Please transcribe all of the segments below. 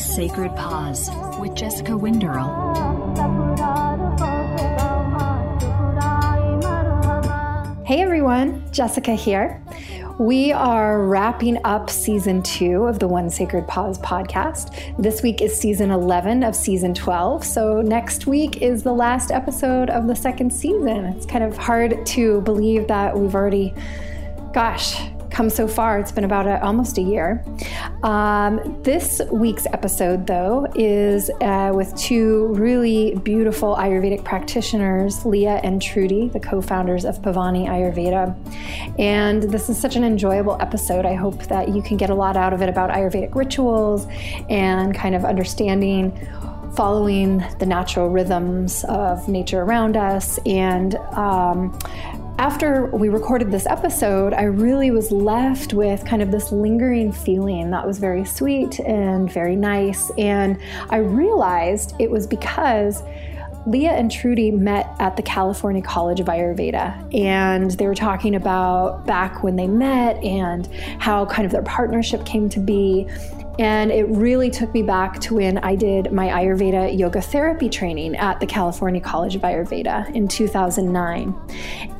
Sacred Pause with Jessica Winderl. Hey everyone, Jessica here. We are wrapping up season two of the One Sacred Pause podcast. This week is season 11 of season 12. So next week is the last episode of the second season. It's kind of hard to believe that we've already, gosh, come so far. It's been about a, almost a year. Um, this week's episode, though, is uh, with two really beautiful Ayurvedic practitioners, Leah and Trudy, the co founders of Paavani Ayurveda. And this is such an enjoyable episode. I hope that you can get a lot out of it about Ayurvedic rituals and kind of understanding following the natural rhythms of nature around us and um, after we recorded this episode, I really was left with kind of this lingering feeling that was very sweet and very nice. And I realized it was because Leah and Trudy met at the California College of Ayurveda, and they were talking about back when they met and how kind of their partnership came to be. And it really took me back to when I did my Ayurveda yoga therapy training at the California College of Ayurveda in 2009.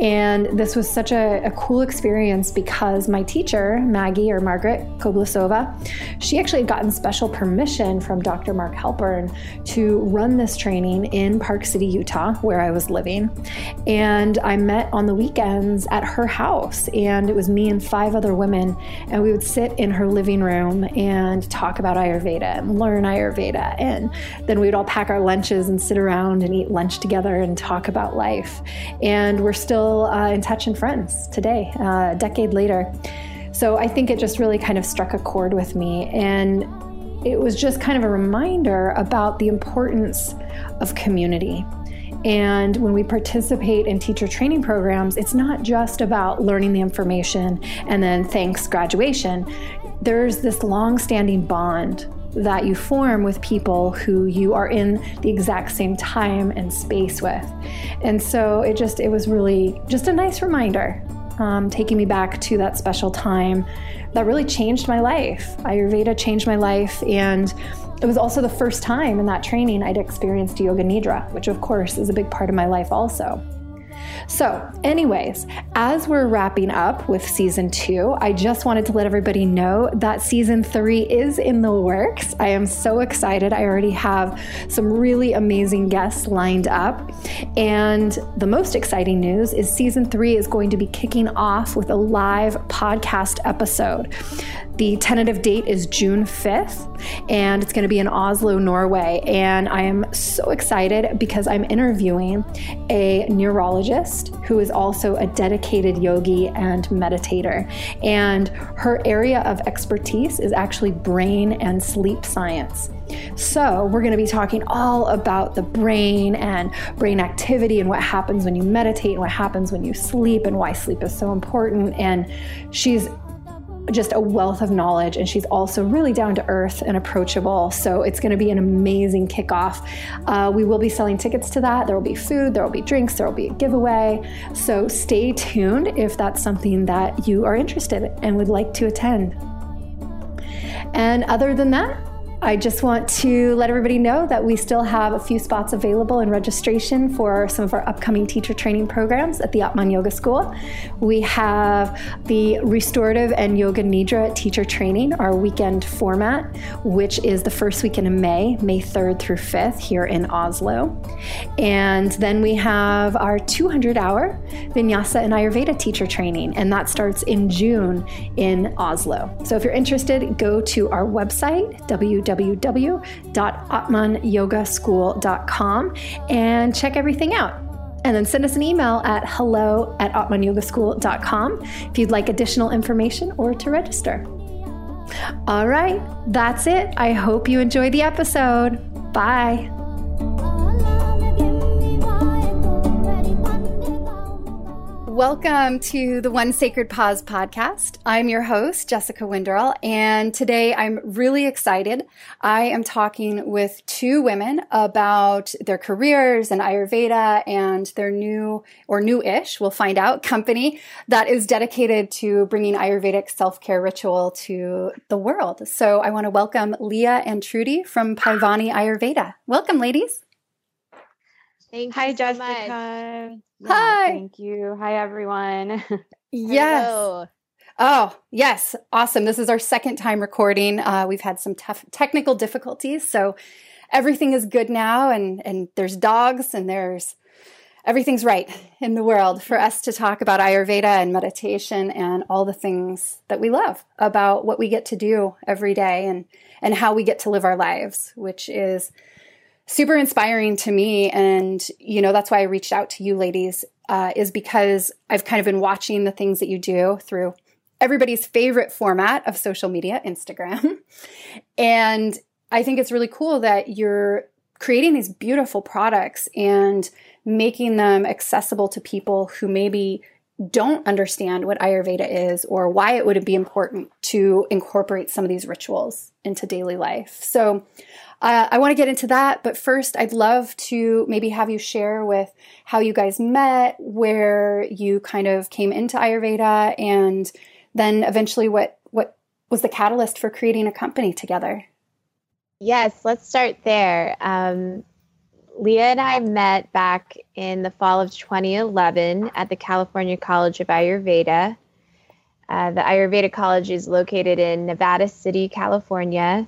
And this was such a, a cool experience because my teacher, Maggie or Margaret Koblasova, she actually had gotten special permission from Dr. Marc Halpern to run this training in Park City, Utah, where I was living. And I met on the weekends at her house, and it was me and five other women, and we would sit in her living room and talk about Ayurveda and learn Ayurveda. And then we'd all pack our lunches and sit around and eat lunch together and talk about life. And we're still uh, in touch and friends today, uh, a decade later. So I think it just really kind of struck a chord with me. And it was just kind of a reminder about the importance of community. And when we participate in teacher training programs, it's not just about learning the information and then thanks graduation there's this long standing bond that you form with people who you are in the exact same time and space with. And so it just, it was really just a nice reminder, um, taking me back to that special time that really changed my life. Ayurveda changed my life. And it was also the first time in that training I'd experienced Yoga Nidra, which of course is a big part of my life also. So, anyways, as we're wrapping up with season two, I just wanted to let everybody know that season three is in the works. I am so excited. I already have some really amazing guests lined up. And the most exciting news is season three is going to be kicking off with a live podcast episode. The tentative date is June 5th, and it's going to be in Oslo, Norway. And I am so excited because I'm interviewing a neurologist who is also a dedicated yogi and meditator. And her area of expertise is actually brain and sleep science. So, we're going to be talking all about the brain and brain activity and what happens when you meditate and what happens when you sleep and why sleep is so important. And she's just a wealth of knowledge, and she's also really down to earth and approachable. So it's going to be an amazing kickoff. Uh, we will be selling tickets to that. There will be food, there will be drinks, there will be a giveaway. So stay tuned if that's something that you are interested in and would like to attend. And other than that, I just want to let everybody know that we still have a few spots available in registration for some of our upcoming teacher training programs at the Atman Yoga School. We have the Restorative and Yoga Nidra teacher training, our weekend format, which is the first weekend in May, May 3rd through 5th, here in Oslo. And then we have our 200 hour Vinyasa and Ayurveda teacher training, and that starts in June in Oslo. So if you're interested, go to our website, www www.atmanyogaschool.com and check everything out. And then send us an email at hello at atmanyogaschool.com if you'd like additional information or to register. All right, that's it. I hope you enjoyed the episode. Bye. Welcome to the One Sacred Pause podcast. I'm your host, Jessica Winderl, and today I'm really excited. I am talking with two women about their careers in Ayurveda and their new or new-ish, we'll find out, company that is dedicated to bringing Ayurvedic self-care ritual to the world. So I want to welcome Leah and Trudy from Paavani Ayurveda. Welcome, ladies. Thank Hi, so Jessica. Much. Hi. Thank you. Hi, everyone. yes. Hello. Oh, yes. Awesome. This is our second time recording. Uh, we've had some tough technical difficulties. So everything is good now. And, and there's dogs and there's everything's right in the world for us to talk about Ayurveda and meditation and all the things that we love about what we get to do every day and, and how we get to live our lives, which is super inspiring to me. And, you know, that's why I reached out to you ladies, uh, is because I've kind of been watching the things that you do through everybody's favorite format of social media, Instagram. and I think it's really cool that you're creating these beautiful products and making them accessible to people who maybe don't understand what Ayurveda is or why it would be important to incorporate some of these rituals into daily life. So uh, I want to get into that, but first, I'd love to maybe have you share with how you guys met, where you kind of came into Ayurveda, and then eventually what what was the catalyst for creating a company together. Yes, let's start there. Um, Leah and I met back in the fall of 2011 at the California College of Ayurveda. Uh, the Ayurveda College is located in Nevada City, California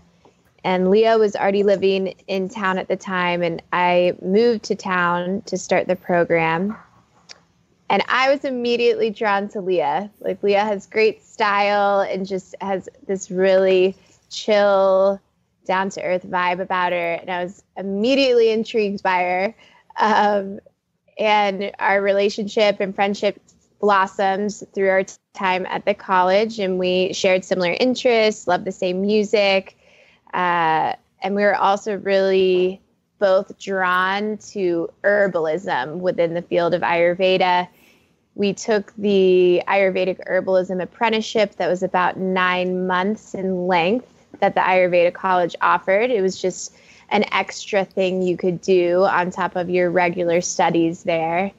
and Leah was already living in town at the time, and I moved to town to start the program. And I was immediately drawn to Leah. Like, Leah has great style and just has this really chill, down to earth vibe about her. And I was immediately intrigued by her. Um, and our relationship and friendship blossomed through our time at the college. And we shared similar interests, loved the same music uh, and we were also really both drawn to herbalism within the field of Ayurveda. We took the Ayurvedic herbalism apprenticeship that was about nine months in length that the Ayurveda College offered. It was just an extra thing you could do on top of your regular studies there.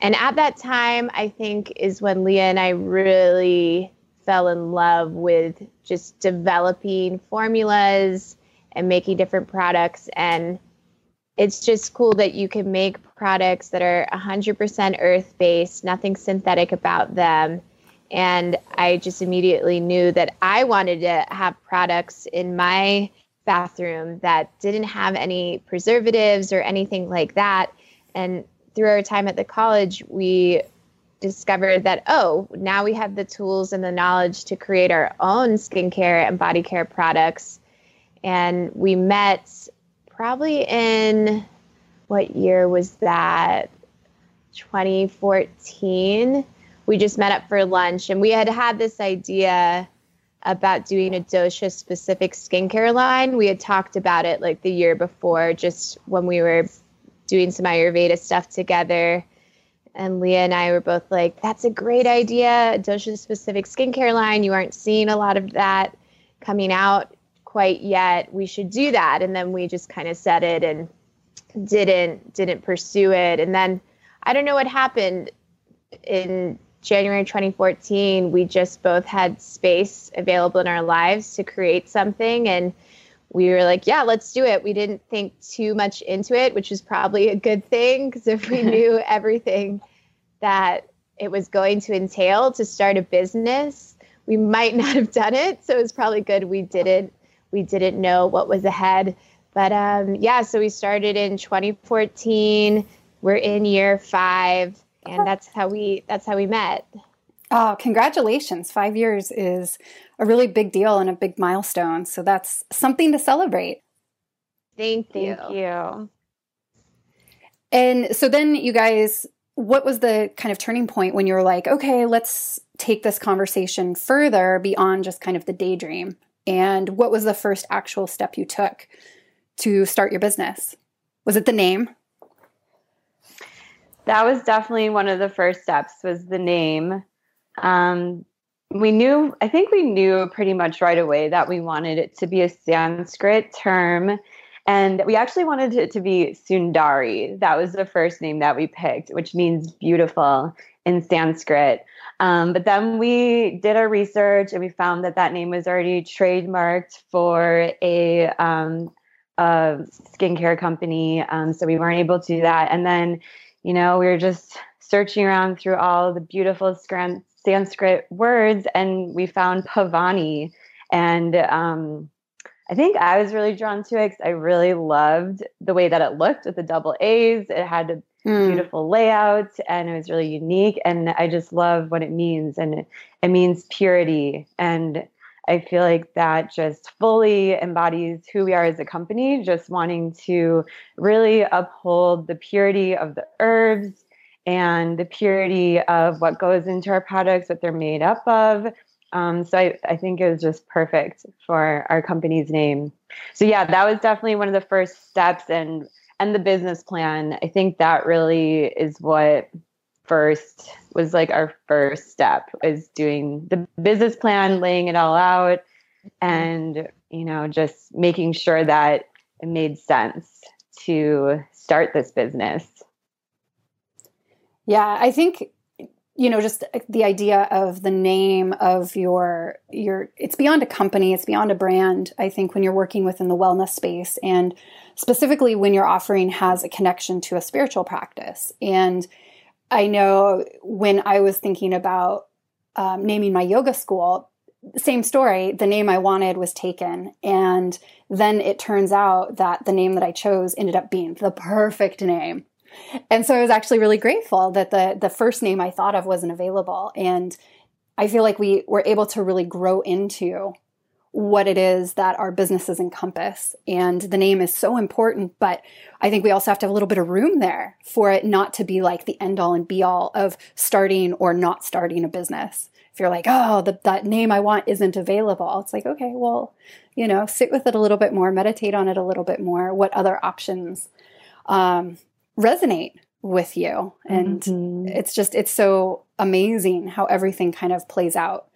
And at that time, I think is when Leah and I really fell in love with just developing formulas and making different products and it's just cool that you can make products that are 100% earth based, nothing synthetic about them. And I just immediately knew that I wanted to have products in my bathroom that didn't have any preservatives or anything like that. And through our time at the college, we discovered that, oh, now we have the tools and the knowledge to create our own skincare and body care products. And we met probably in what year was that? 2014. We just met up for lunch and we had had this idea about doing a dosha specific skincare line. We had talked about it like the year before, just when we were doing some Ayurveda stuff together. And Leah and I were both like, that's a great idea. Dosha specific skincare line. You aren't seeing a lot of that coming out quite yet. We should do that. And then we just kind of said it and didn't didn't pursue it. And then I don't know what happened in January 2014. We just both had space available in our lives to create something and we were like, yeah, let's do it. We didn't think too much into it, which was probably a good thing because if we knew everything that it was going to entail to start a business, we might not have done it. So it was probably good we didn't we didn't know what was ahead. But um, yeah, so we started in 2014. We're in year five, and that's how we that's how we met. Oh, congratulations. Five years is a really big deal and a big milestone. So that's something to celebrate. Thank you. Thank you. And so then you guys, what was the kind of turning point when you were like, okay, let's take this conversation further beyond just kind of the daydream? And what was the first actual step you took to start your business? Was it the name? that was definitely one of the first steps was the name. Um, we knew, I think we knew pretty much right away that we wanted it to be a Sanskrit term. And we actually wanted it to be Sundari. That was the first name that we picked, which means beautiful in Sanskrit. Um, but then we did our research and we found that that name was already trademarked for a, um, a skincare company. Um, so we weren't able to do that. And then, you know, we were just searching around through all the beautiful Sanskrit words and we found Paavani. And um, I think I was really drawn to it because I really loved the way that it looked with the double A's. It had a mm. beautiful layout and it was really unique. And I just love what it means. And it, it means purity. And I feel like that just fully embodies who we are as a company, just wanting to really uphold the purity of the herbs and the purity of what goes into our products, what they're made up of. Um, so I, I think it was just perfect for our company's name. So yeah, that was definitely one of the first steps and and the business plan. I think that really is what first was like our first step is doing the business plan, laying it all out and you know, just making sure that it made sense to start this business. Yeah, I think you know just the idea of the name of your your it's beyond a company it's beyond a brand i think when you're working within the wellness space and specifically when your offering has a connection to a spiritual practice. And i know when i was thinking about um, naming my yoga school same story the name i wanted was taken. And then it turns out that the name that i chose ended up being the perfect name and so I was actually really grateful that the the first name I thought of wasn't available. And I feel like we were able to really grow into what it is that our businesses encompass. And the name is so important, but I think we also have to have a little bit of room there for it not to be like the end all and be all of starting or not starting a business. If you're like, oh, the, that name I want isn't available, it's like, okay, well, you know, sit with it a little bit more, meditate on it a little bit more. What other options um, resonate with you and mm-hmm. it's just it's so amazing how everything kind of plays out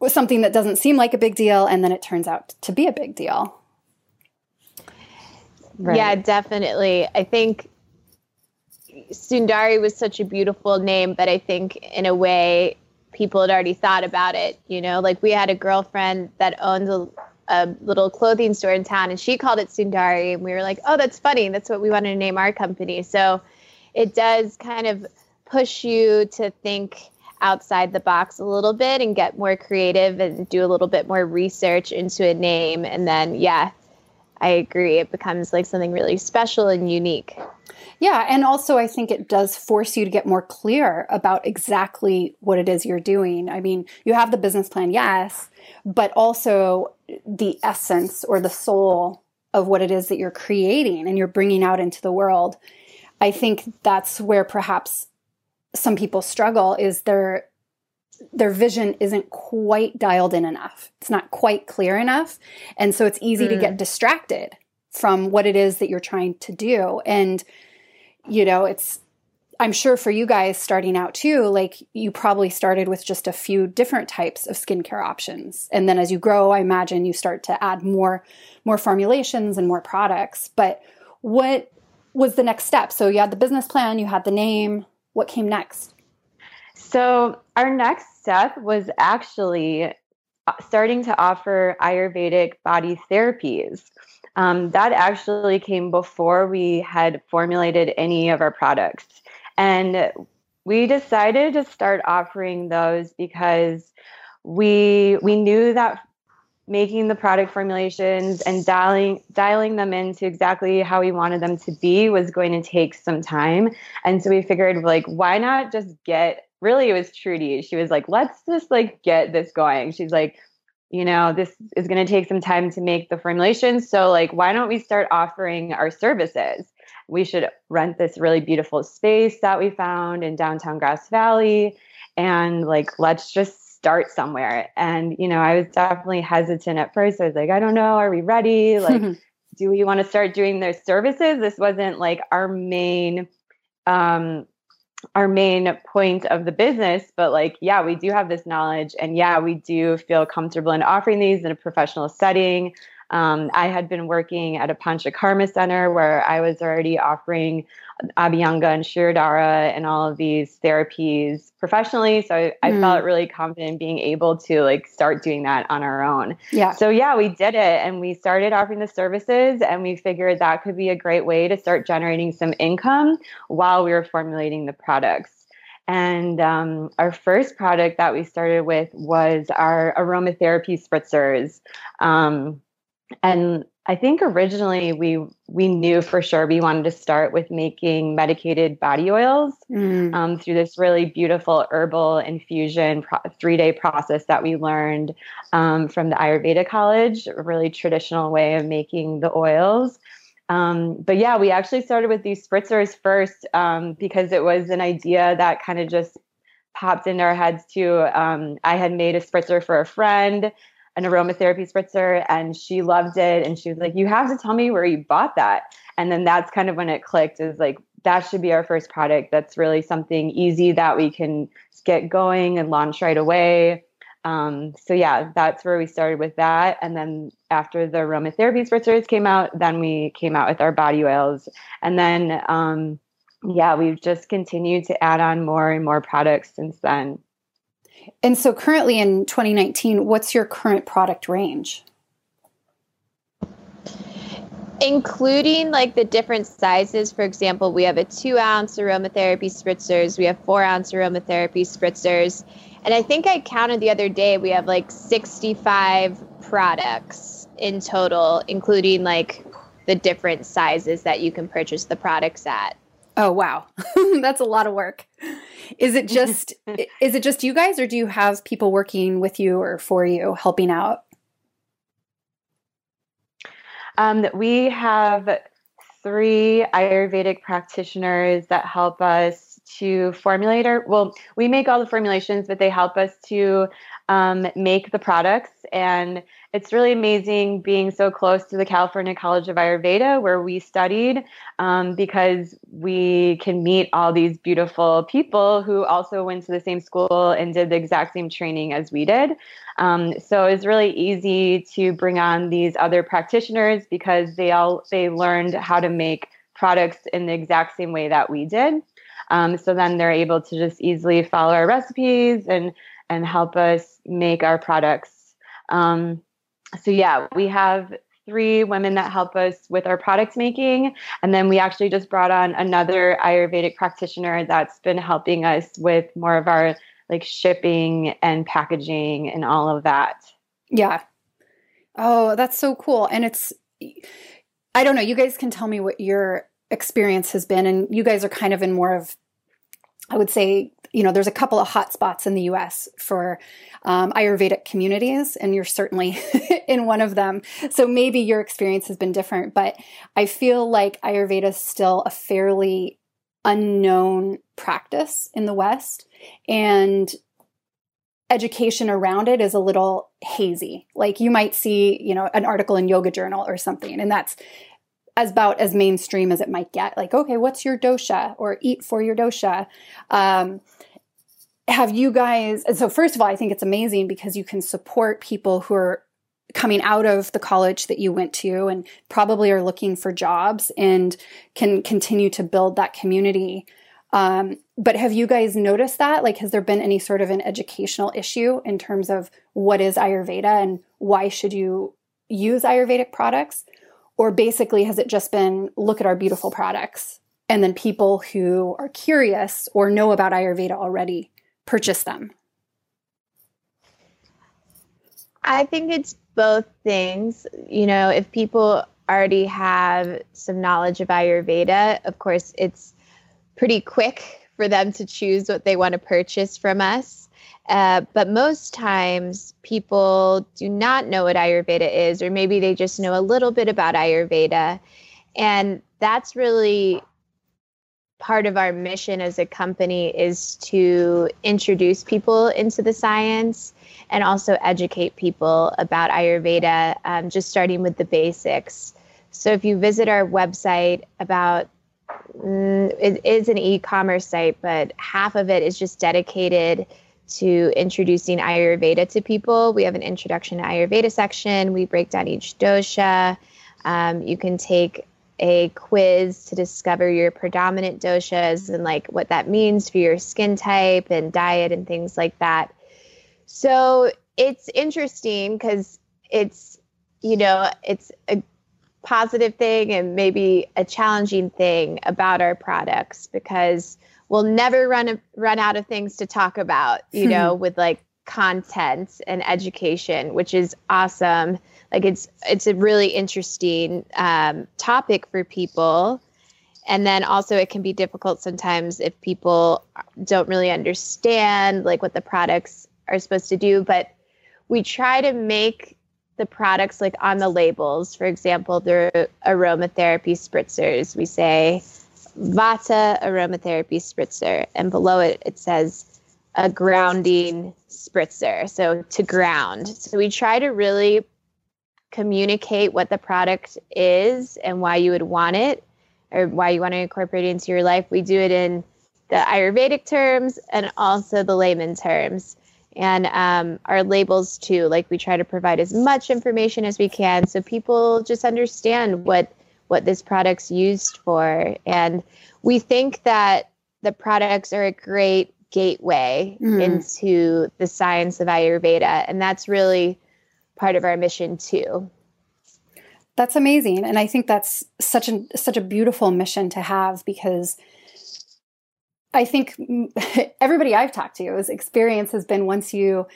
with something that doesn't seem like a big deal and then it turns out to be a big deal right. yeah definitely i think sundari was such a beautiful name but i think in a way people had already thought about it you know like we had a girlfriend that owns a a little clothing store in town and she called it Sundari and we were like, "Oh, that's funny. That's what we wanted to name our company." So it does kind of push you to think outside the box a little bit and get more creative and do a little bit more research into a name and then yeah, I agree. It becomes like something really special and unique. Yeah, and also I think it does force you to get more clear about exactly what it is you're doing. I mean, you have the business plan, yes, but also the essence or the soul of what it is that you're creating and you're bringing out into the world. I think that's where perhaps some people struggle is their their vision isn't quite dialed in enough. It's not quite clear enough. And so it's easy mm. to get mm. distracted from what it is that you're trying to do. And you know, it's I'm sure for you guys starting out too, like you probably started with just a few different types of skincare options. And then as you grow, I imagine you start to add more more formulations and more products. But what was the next step? So you had the business plan, you had the name. What came next? So our next step was actually uh, starting to offer Ayurvedic body therapies. Um, that actually came before we had formulated any of our products. And we decided to start offering those because we we knew that making the product formulations and dialing dialing them into exactly how we wanted them to be was going to take some time. And so we figured like why not just get really it was Trudy. She was like, let's just like get this going. She's like, you know, this is going to take some time to make the formulations. So like why don't we start offering our services? we should rent this really beautiful space that we found in downtown Grass Valley and like let's just start somewhere. And you know, I was definitely hesitant at first. I was like, I don't know, are we ready? Like do we want to start doing those services? This wasn't like our main um, our main point of the business but like yeah we do have this knowledge and yeah we do feel comfortable in offering these in a professional setting um, I had been working at a Panchakarma center where I was already offering Abhyanga and Shirodhara and all of these therapies professionally. So I, I mm. felt really confident being able to like start doing that on our own. Yeah. So yeah, we did it and we started offering the services and we figured that could be a great way to start generating some income while we were formulating the products. And um, our first product that we started with was our aromatherapy spritzers. Um, and I think originally we we knew for sure we wanted to start with making medicated body oils mm. um, through this really beautiful herbal infusion pro- three day process that we learned um, from the Ayurveda College, a really traditional way of making the oils. Um, but yeah, we actually started with these spritzers first um, because it was an idea that kind of just popped into our heads too. Um, I had made a spritzer for a friend an aromatherapy spritzer and she loved it and she was like you have to tell me where you bought that. And then that's kind of when it clicked is like that should be our first product that's really something easy that we can get going and launch right away. Um, so yeah that's where we started with that. And then after the aromatherapy spritzers came out then we came out with our body oils. And then um, yeah we've just continued to add on more and more products since then and so currently in 2019, what's your current product range? Including like the different sizes. For example, we have a two ounce aromatherapy spritzers, we have four ounce aromatherapy spritzers. And I think I counted the other day, we have like 65 products in total, including like the different sizes that you can purchase the products at. Oh wow. That's a lot of work. Is it just is it just you guys or do you have people working with you or for you helping out? Um, we have three Ayurvedic practitioners that help us to formulate our well, we make all the formulations, but they help us to um, make the products and it's really amazing being so close to the California College of Ayurveda, where we studied, um, because we can meet all these beautiful people who also went to the same school and did the exact same training as we did. Um, so it's really easy to bring on these other practitioners because they all they learned how to make products in the exact same way that we did. Um, so then they're able to just easily follow our recipes and and help us make our products. Um, so yeah, we have three women that help us with our product making. And then we actually just brought on another Ayurvedic practitioner that's been helping us with more of our like shipping and packaging and all of that. Yeah. Oh, that's so cool. And it's, I don't know, you guys can tell me what your experience has been. And you guys are kind of in more of, I would say, you know, there's a couple of hot spots in the US for um, Ayurvedic communities, and you're certainly in one of them. So maybe your experience has been different, but I feel like Ayurveda is still a fairly unknown practice in the West. And education around it is a little hazy. Like you might see, you know, an article in Yoga Journal or something, and that's as about as mainstream as it might get. Like, okay, what's your dosha or eat for your dosha? Um, have you guys, so first of all, I think it's amazing because you can support people who are coming out of the college that you went to and probably are looking for jobs and can continue to build that community. Um, but have you guys noticed that? Like, has there been any sort of an educational issue in terms of what is Ayurveda and why should you use Ayurvedic products? Or basically, has it just been look at our beautiful products and then people who are curious or know about Ayurveda already purchase them? I think it's both things. You know, if people already have some knowledge of Ayurveda, of course, it's pretty quick for them to choose what they want to purchase from us. Uh, but most times people do not know what Ayurveda is, or maybe they just know a little bit about Ayurveda. And that's really part of our mission as a company is to introduce people into the science and also educate people about Ayurveda, um, just starting with the basics. So if you visit our website about mm, it is an e-commerce site, but half of it is just dedicated to introducing Ayurveda to people. We have an introduction to Ayurveda section. We break down each dosha. Um, you can take a quiz to discover your predominant doshas and like what that means for your skin type and diet and things like that. So it's interesting because it's, you know, it's a positive thing and maybe a challenging thing about our products because we'll never run run out of things to talk about, you hmm. know, with like content and education, which is awesome. Like it's it's a really interesting um, topic for people. And then also it can be difficult sometimes if people don't really understand like what the products are supposed to do. But we try to make the products like on the labels. For example, the aromatherapy spritzers. We say Vata aromatherapy spritzer, and below it it says a grounding spritzer. So to ground. So we try to really communicate what the product is and why you would want it or why you want to incorporate it into your life. We do it in the Ayurvedic terms and also the layman terms. And um, our labels too, like we try to provide as much information as we can so people just understand what what this product's used for. And we think that the products are a great gateway mm. into the science of Ayurveda. And that's really part of our mission too. That's amazing. And I think that's such a such a beautiful mission to have because I think everybody I've talked to is experience has been once you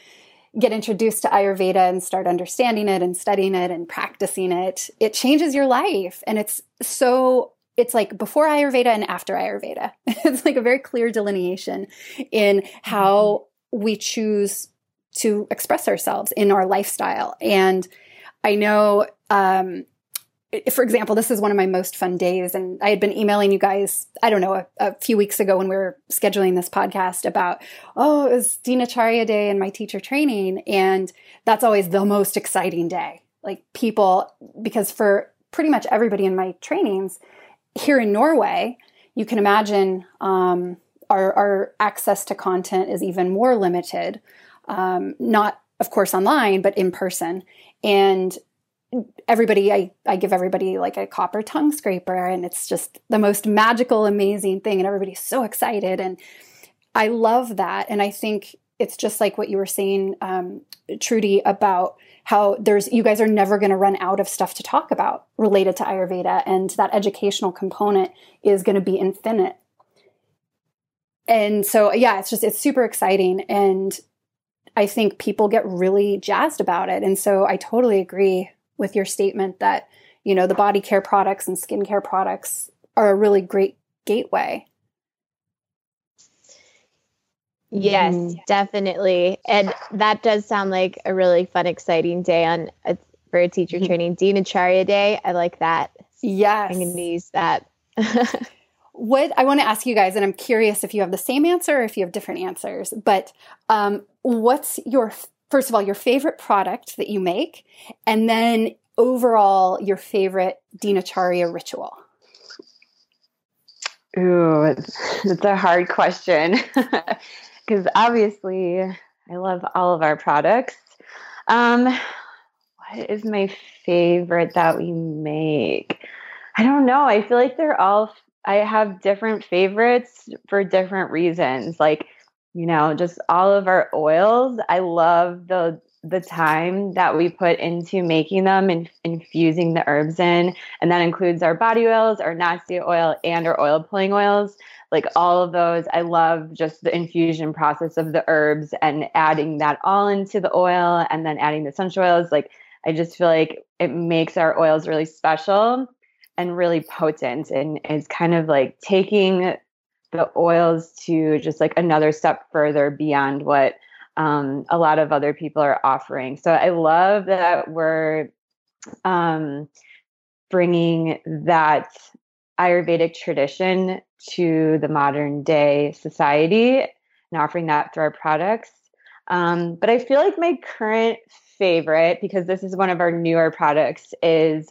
get introduced to Ayurveda and start understanding it and studying it and practicing it, it changes your life. And it's so, it's like before Ayurveda and after Ayurveda. it's like a very clear delineation in how we choose to express ourselves in our lifestyle. And I know um, for example, this is one of my most fun days. And I had been emailing you guys, I don't know, a, a, few weeks ago when we were scheduling this podcast about, oh, it was Dinacharya Day and my teacher training. And that's always the most exciting day. Like people, because for pretty much everybody in my trainings here in Norway, you can imagine um, our, our access to content is even more limited. Um, not, of course, online, but in person. And everybody I, I give everybody like a copper tongue scraper and it's just the most magical amazing thing and everybody's so excited and i love that and i think it's just like what you were saying um, trudy about how there's you guys are never going to run out of stuff to talk about related to ayurveda and that educational component is going to be infinite. And so yeah it's just it's super exciting and i think people get really jazzed about it and so i totally agree with your statement that, you know, the body care products and skincare products are a really great gateway. Yes, mm. definitely. And that does sound like a really fun, exciting day on a, for a teacher mm-hmm. training. Dinacharya Day. I like that. Yes. I'm going to use that. what I want to ask you guys, and I'm curious if you have the same answer or if you have different answers, but um, what's your first of all, your favorite product that you make, and then overall, your favorite Dinacharya ritual? Ooh, it's a hard question because obviously I love all of our products. Um, what is my favorite that we make? I don't know. I feel like they're all, I have different favorites for different reasons. Like, you know, just all of our oils. I love the the time that we put into making them and infusing the herbs in. And that includes our body oils, our nasya oil, and our oil pulling oils. Like all of those, I love just the infusion process of the herbs and adding that all into the oil and then adding the essential oils. Like I just feel like it makes our oils really special and really potent and is kind of like taking the oils to just like another step further beyond what um, a lot of other people are offering. So I love that we're um, bringing that Ayurvedic tradition to the modern day society and offering that through our products. Um, but I feel like my current favorite, because this is one of our newer products, is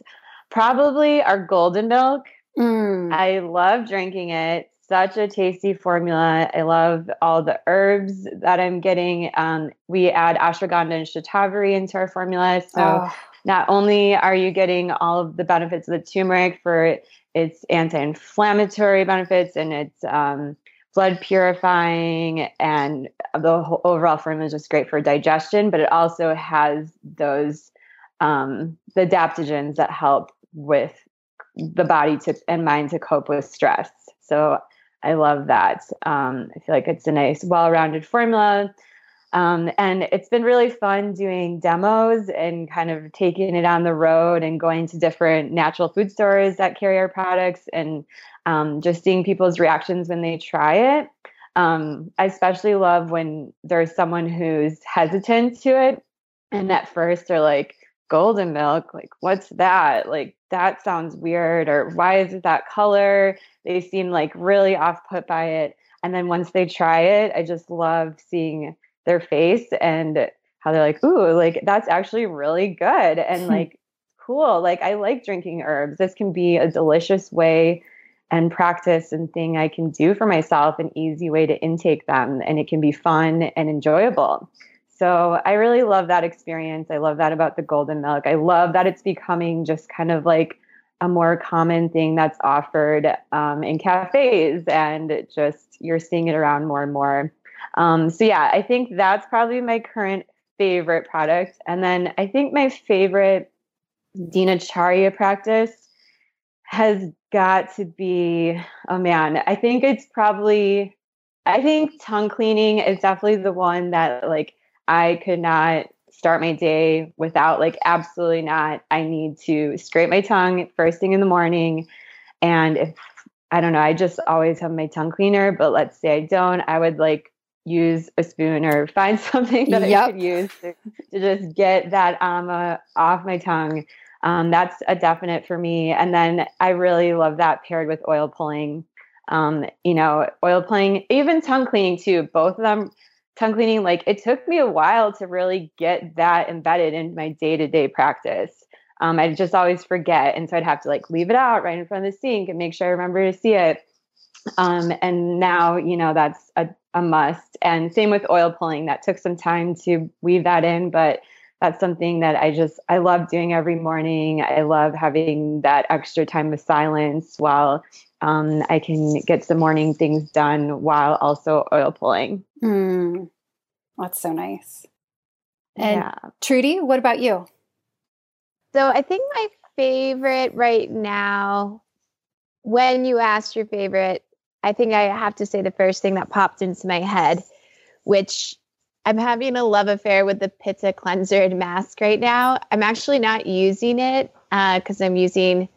probably our golden milk Mm. I love drinking it. Such a tasty formula. I love all the herbs that I'm getting. Um, we add ashwagandha and shatavari into our formula. So oh. not only are you getting all of the benefits of the turmeric for its anti-inflammatory benefits and its um, blood purifying and the whole overall formula is just great for digestion but it also has those um, the adaptogens that help with the body to and mind to cope with stress so i love that um, i feel like it's a nice well-rounded formula um, and it's been really fun doing demos and kind of taking it on the road and going to different natural food stores that carry our products and um, just seeing people's reactions when they try it. Um, I especially love when there's someone who's hesitant to it and at first they're like, golden milk, like, what's that? Like, that sounds weird, or why is it that color? They seem like really off put by it. And then once they try it, I just love seeing their face and how they're like, ooh, like that's actually really good and like cool. Like I like drinking herbs. This can be a delicious way and practice and thing I can do for myself, an easy way to intake them, and it can be fun and enjoyable. So I really love that experience. I love that about the golden milk. I love that it's becoming just kind of like a more common thing that's offered um, in cafes, and just you're seeing it around more and more. Um, so yeah, I think that's probably my current favorite product. And then I think my favorite Dinacharya practice has got to be, oh man, I think it's probably, I think tongue cleaning is definitely the one that like I could not start my day without like absolutely not. I need to scrape my tongue first thing in the morning. And if I don't know, I just always have my tongue cleaner, but let's say I don't, I would like use a spoon or find something that yep. I could use to, to, just get that ama off my tongue. Um, that's a definite for me. And then I really love that paired with oil pulling. Um, you know, oil pulling, even tongue cleaning too. Both of them, tongue cleaning, like it took me a while to really get that embedded in my day to day practice. Um, I just always forget. And so I'd have to like leave it out right in front of the sink and make sure I remember to see it. Um, and now, you know, that's a, a must. And same with oil pulling. That took some time to weave that in, but that's something that I just I love doing every morning. I love having that extra time of silence while um, I can get some morning things done while also oil pulling. Mm, that's so nice. And yeah. Trudy, what about you? So I think my favorite right now, when you asked your favorite, I think I have to say the first thing that popped into my head, which I'm having a love affair with the Pitta cleanser and mask right now. I'm actually not using it because uh, I'm using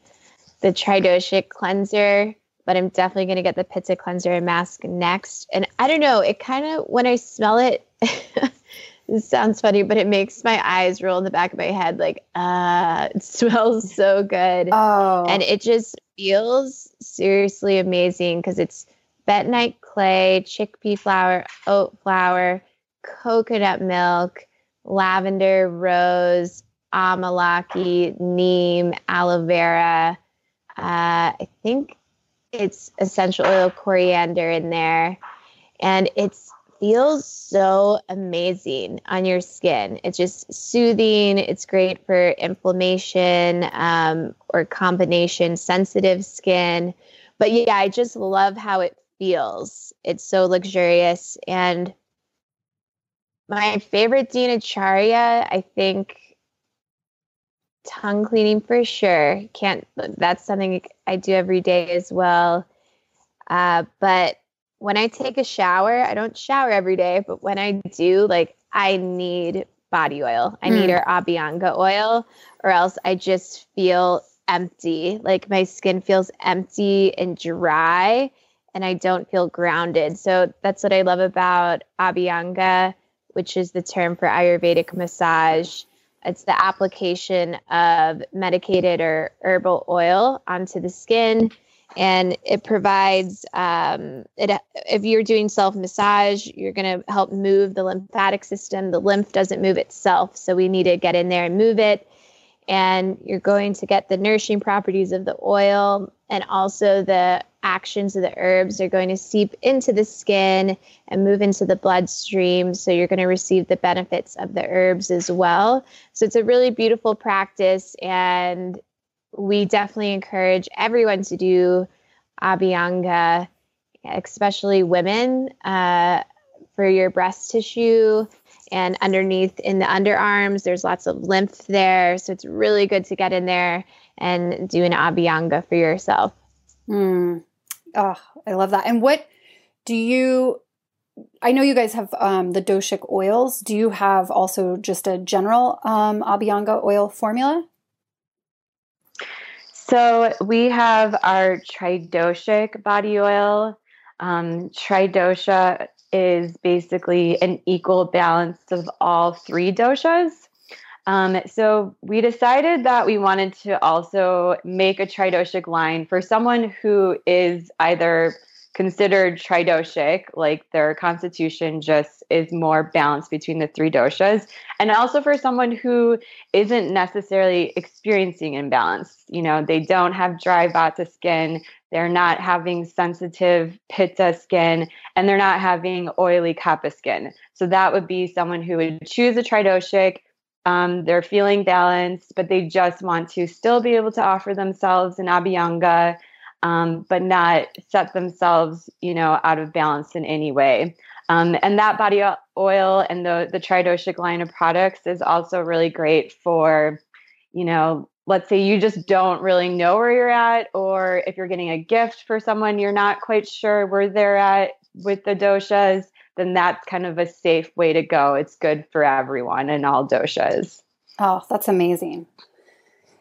the Tridoshic cleanser, but I'm definitely going to get the Pitta cleanser and mask next. And I don't know, it kind of, when I smell it, it sounds funny, but it makes my eyes roll in the back of my head like, uh, it smells so good. Oh. And it just feels seriously amazing because it's bentonite clay, chickpea flour, oat flour, coconut milk, lavender, rose, amalaki, neem, aloe vera. Uh, I think it's essential oil coriander in there. And it feels so amazing on your skin. It's just soothing. It's great for inflammation um, or combination sensitive skin. But yeah, I just love how it feels. It's so luxurious. And my favorite Dinacharya, I think tongue cleaning for sure. Can't that's something I do every day as well. Uh, but when I take a shower, I don't shower every day, but when I do, like I need body oil. I mm. need our Abhyanga oil, or else I just feel empty. Like my skin feels empty and dry, and I don't feel grounded. So that's what I love about Abhyanga which is the term for Ayurvedic massage. It's the application of medicated or herbal oil onto the skin. And it provides um, it. If you're doing self massage, you're going to help move the lymphatic system. The lymph doesn't move itself, so we need to get in there and move it. And you're going to get the nourishing properties of the oil, and also the actions of the herbs are going to seep into the skin and move into the bloodstream. So you're going to receive the benefits of the herbs as well. So it's a really beautiful practice. And we definitely encourage everyone to do Abhyanga, especially women, uh, for your breast tissue and underneath in the underarms. There's lots of lymph there. So it's really good to get in there and do an Abhyanga for yourself. Mm. Oh, I love that. And what do you? I know you guys have um, the doshic oils. Do you have also just a general um, Abhyanga oil formula? So we have our tridoshic body oil. Um, tridosha is basically an equal balance of all three doshas. Um, so we decided that we wanted to also make a tridoshic line for someone who is either considered tridoshic, like their constitution just is more balanced between the three doshas, and also for someone who isn't necessarily experiencing imbalance. You know, they don't have dry vata skin, they're not having sensitive pitta skin, and they're not having oily kapha skin. So that would be someone who would choose a tridoshic um, they're feeling balanced, but they just want to still be able to offer themselves an abhyanga, um, but not set themselves, you know, out of balance in any way. Um, and that body oil and the the tridoshic line of products is also really great for, you know, let's say you just don't really know where you're at, or if you're getting a gift for someone, you're not quite sure where they're at with the doshas then that's kind of a safe way to go. It's good for everyone and all doshas. Oh, that's amazing.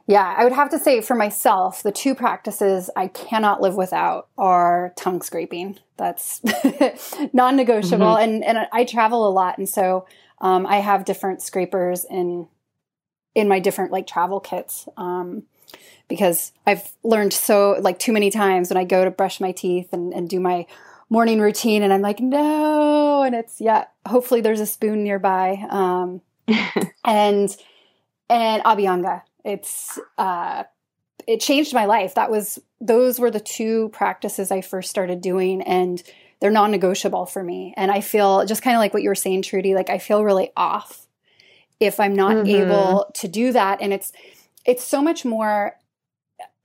Yeah, I would have to say for myself, the two practices I cannot live without are tongue scraping. That's non-negotiable, mm-hmm. and and I travel a lot, and so um, I have different scrapers in in my different like travel kits. Um, because I've learned so like too many times when I go to brush my teeth and, and do my morning routine and I'm like, no. And it's, yeah, hopefully there's a spoon nearby. Um, and, and Abhyanga, it's, uh, it changed my life. That was, those were the two practices I first started doing and they're non-negotiable for me. And I feel just kind of like what you were saying, Trudy, like I feel really off if I'm not mm-hmm. able to do that. And it's, it's so much more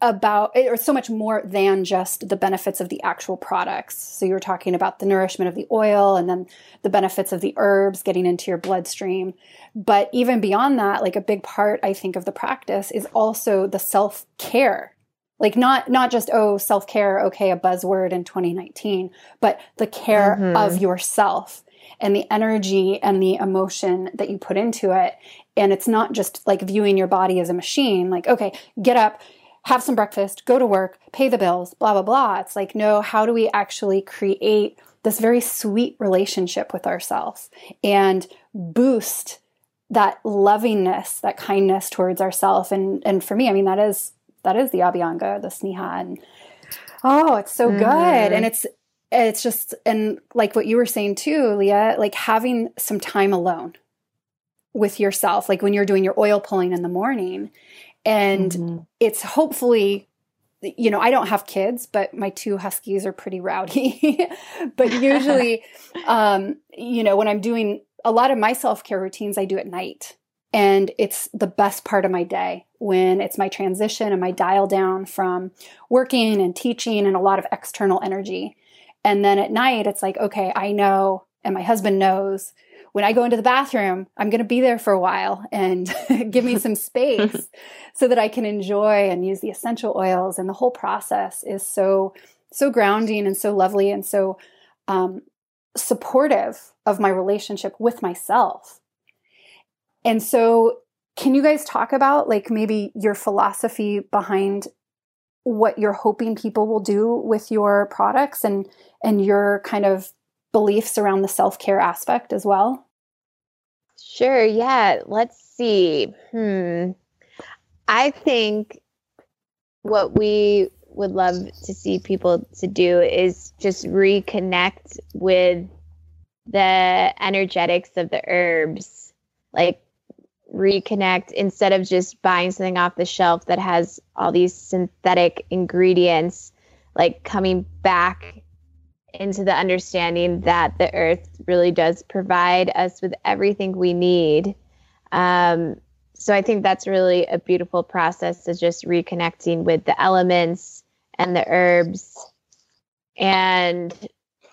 about or so much more than just the benefits of the actual products. So you were talking about the nourishment of the oil and then the benefits of the herbs getting into your bloodstream. But even beyond that, like a big part I think of the practice is also the self-care. Like not not just oh self-care okay a buzzword in 2019, but the care mm-hmm. of yourself and the energy and the emotion that you put into it. And it's not just like viewing your body as a machine, like, okay, get up, have some breakfast, go to work, pay the bills, blah, blah, blah. It's like, no, how do we actually create this very sweet relationship with ourselves and boost that lovingness, that kindness towards ourselves? And and for me, I mean, that is that is the Abhyanga, the Sneha. And oh, it's so mm-hmm. good. And it's it's just and like what you were saying too, Leah, like having some time alone with yourself, like when you're doing your oil pulling in the morning and mm-hmm. it's hopefully you know, I don't have kids, but my two huskies are pretty rowdy. but usually, um, you know, when I'm doing a lot of my self care routines, I do at night. And it's the best part of my day when it's my transition and my dial down from working and teaching and a lot of external energy. And then at night, it's like, okay, I know, and my husband knows when I go into the bathroom, I'm going to be there for a while and give me some space so that I can enjoy and use the essential oils. And the whole process is so, so grounding and so lovely and so um, supportive of my relationship with myself. And so, can you guys talk about like maybe your philosophy behind what you're hoping people will do with your products and and your kind of beliefs around the self care aspect as well? Sure. Yeah. Let's see. Hmm. I think what we would love to see people to do is just reconnect with the energetics of the herbs. Like reconnect instead of just buying something off the shelf that has all these synthetic ingredients, like coming back into the understanding that the earth really does provide us with everything we need. Um, so I think that's really a beautiful process of just reconnecting with the elements and the herbs. And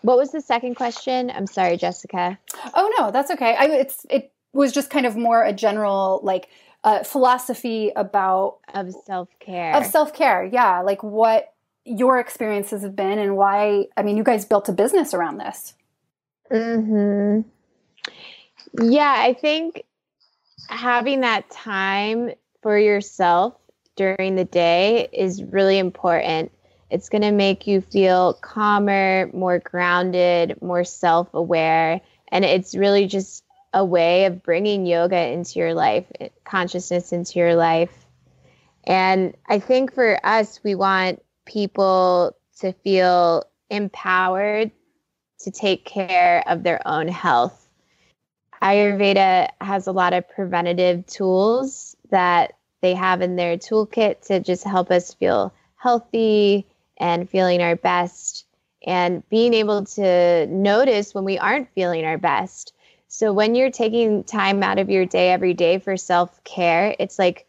what was the second question? I'm sorry, Jessica. Oh no, that's okay. I, it's it was just kind of more a general like uh, philosophy about of self care. Of self care, yeah. Like what your experiences have been and why. I mean, you guys built a business around this. Hmm. Yeah, I think having that time for yourself during the day is really important. It's going to make you feel calmer, more grounded, more self aware. And it's really just a way of bringing yoga into your life, consciousness into your life. And I think for us, we want people to feel empowered to take care of their own health Ayurveda has a lot of preventative tools that they have in their toolkit to just help us feel healthy and feeling our best and being able to notice when we aren't feeling our best. So when you're taking time out of your day every day for self-care, it's like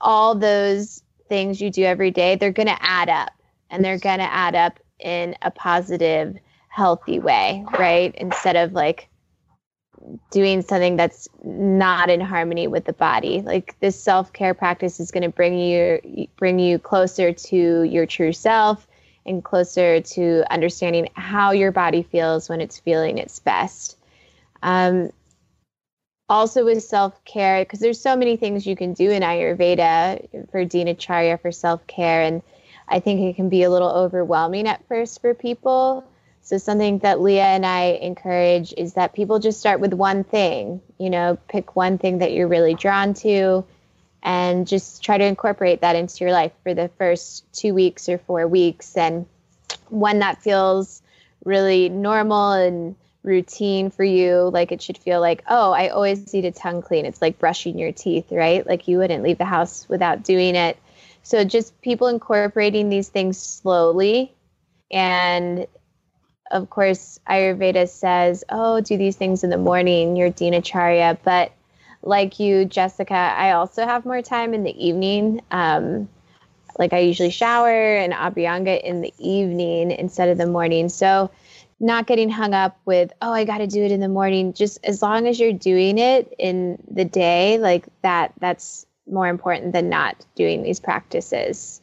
all those things you do every day, they're going to add up and they're going to add up in a positive, healthy way, right? Instead of like doing something that's not in harmony with the body. Like this self-care practice is going to bring you bring you closer to your true self and closer to understanding how your body feels when it's feeling its best. Um, also with self-care because there's so many things you can do in ayurveda for dinacharya for self-care and i think it can be a little overwhelming at first for people. So something that Leah and I encourage is that people just start with one thing, you know, pick one thing that you're really drawn to and just try to incorporate that into your life for the first 2 weeks or 4 weeks and when that feels really normal and routine for you like it should feel like oh i always need a tongue clean it's like brushing your teeth right like you wouldn't leave the house without doing it so just people incorporating these things slowly and of course, Ayurveda says, oh, do these things in the morning, your dinacharya. But like you, Jessica, I also have more time in the evening. Um, like I usually shower and abhyanga in the evening instead of the morning. So not getting hung up with, oh, I got to do it in the morning. Just as long as you're doing it in the day, like that, that's more important than not doing these practices.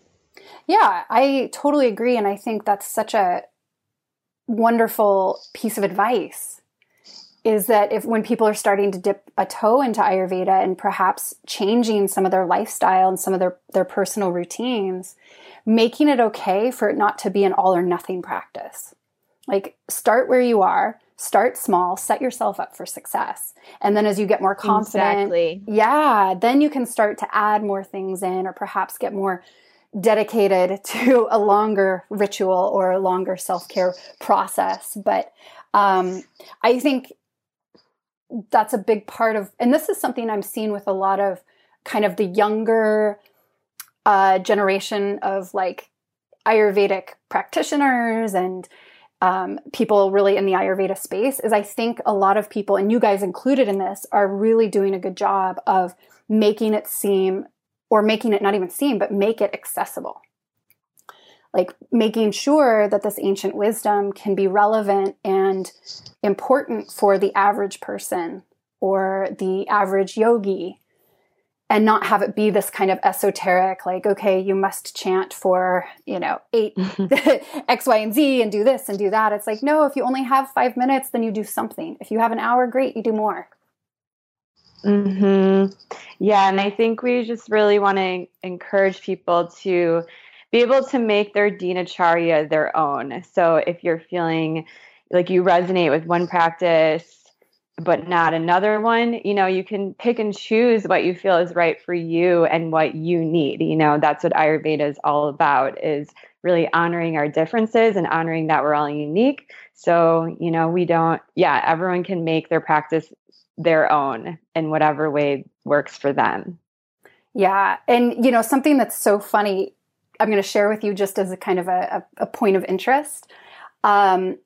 Yeah, I totally agree. And I think that's such a wonderful piece of advice is that if when people are starting to dip a toe into ayurveda and perhaps changing some of their lifestyle and some of their their personal routines making it okay for it not to be an all or nothing practice like start where you are start small set yourself up for success and then as you get more confident exactly. yeah then you can start to add more things in or perhaps get more dedicated to a longer ritual or a longer self care process. But um, I think that's a big part of, and this is something I'm seeing with a lot of kind of the younger uh, generation of like Ayurvedic practitioners and um, people really in the Ayurveda space is I think a lot of people, and you guys included in this, are really doing a good job of making it seem or making it not even seem, but make it accessible. Like making sure that this ancient wisdom can be relevant and important for the average person or the average yogi and not have it be this kind of esoteric like okay you must chant for you know eight x y and z and do this and do that it's like no if you only have five minutes then you do something if you have an hour great you do more Hmm. Yeah, and I think we just really want to encourage people to be able to make their dinacharya their own. So if you're feeling like you resonate with one practice but not another one, you know, you can pick and choose what you feel is right for you and what you need. You know, that's what Ayurveda is all about is really honoring our differences and honoring that we're all unique. So, you know, we don't yeah, everyone can make their practice their own in whatever way works for them. Yeah. And, you know, something that's so funny, I'm going to share with you just as a kind of a, a, point of interest. Um,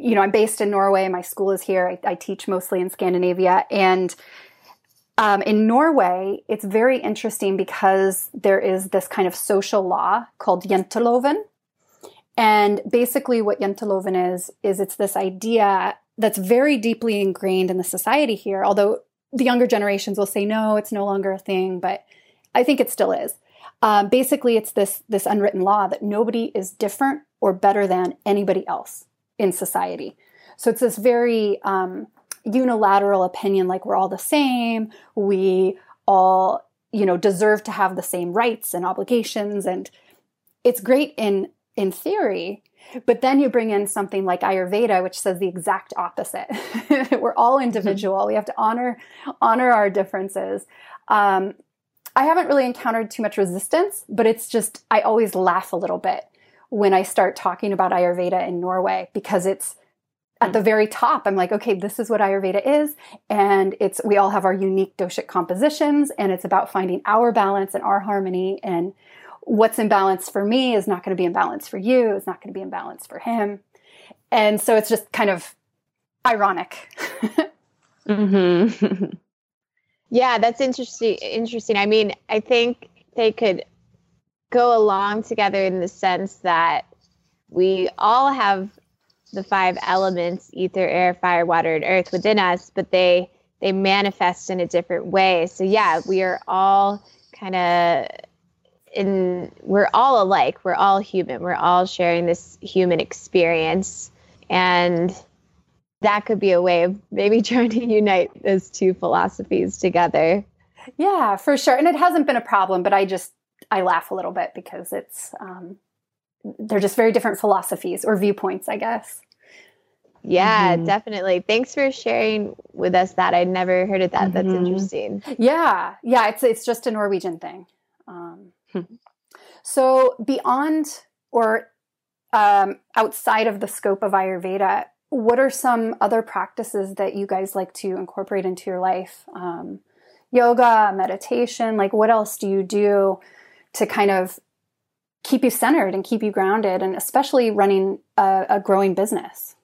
you know, I'm based in Norway. My school is here. I, I teach mostly in Scandinavia. And um, in Norway, it's very interesting because there is this kind of social law called Janteloven. And basically, what Janteloven is, is it's this idea that's very deeply ingrained in the society here. Although the younger generations will say, no, it's no longer a thing, but I think it still is. Um, basically, it's this, this unwritten law that nobody is different or better than anybody else in society. So it's this very um, unilateral opinion like we're all the same, we all, you know, deserve to have the same rights and obligations and it's great in in theory, but then you bring in something like Ayurveda, which says the exact opposite. We're all mm-hmm. individual. We have to honor honor our differences. Um, I haven't really encountered too much resistance, but it's just I always laugh a little bit when I start talking about Ayurveda in Norway because it's at the very top. I'm like, okay, this is what Ayurveda is. And it's, we all have our unique doshic compositions and it's about finding our balance and our harmony. And what's in balance for me is not going to be in balance for you. It's not going to be in balance for him. And so it's just kind of ironic. mm-hmm. yeah, that's interesting. Interesting. I mean, I think they could go along together in the sense that we all have the five elements ether air fire water and earth within us but they they manifest in a different way. So yeah we are all kind of in we're all alike. We're all human. We're all sharing this human experience. And that could be a way of maybe trying to unite those two philosophies together. Yeah for sure. And it hasn't been a problem but i just i laugh a little bit because it's um, they're just very different philosophies or viewpoints i guess yeah, mm-hmm. definitely. Thanks for sharing with us that. I'd never heard of that. Mm-hmm. That's interesting. Yeah, yeah. It's it's just a Norwegian thing. Um, hmm. so beyond or um, outside of the scope of Ayurveda, what are some other practices that you guys like to incorporate into your life? Um, yoga, meditation. Like, what else do you do to kind of keep you centered and keep you grounded, and especially running a, a growing business?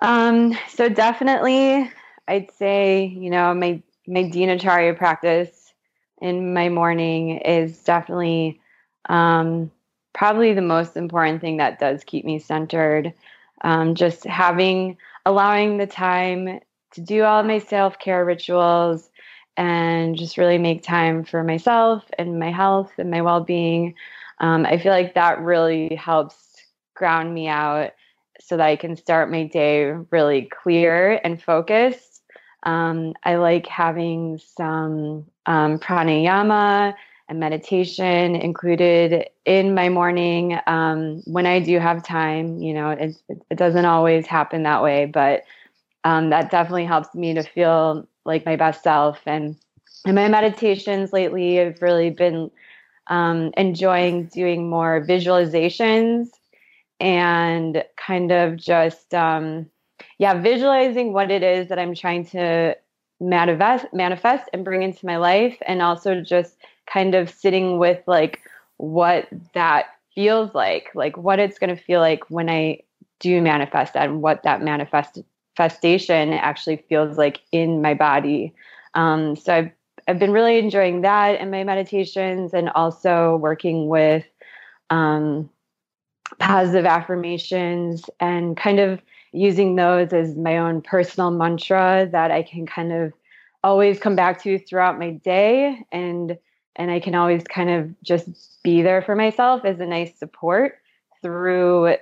Um, so definitely, I'd say you know my my dinacharya practice in my morning is definitely um, probably the most important thing that does keep me centered. Um, just having allowing the time to do all my self care rituals and just really make time for myself and my health and my well being. Um, I feel like that really helps ground me out so that I can start my day really clear and focused. Um, I like having some um, pranayama and meditation included in my morning um, when I do have time. You know, it, it doesn't always happen that way, but um, that definitely helps me to feel like my best self. And in my meditations lately, I've really been um, enjoying doing more visualizations and kind of just um, yeah visualizing what it is that i'm trying to manifest manifest and bring into my life and also just kind of sitting with like what that feels like like what it's going to feel like when i do manifest that and what that manifestation actually feels like in my body. Um, so I've, I've been really enjoying that in my meditations and also working with um, positive affirmations and kind of using those as my own personal mantra that I can kind of always come back to throughout my day and and I can always kind of just be there for myself as a nice support through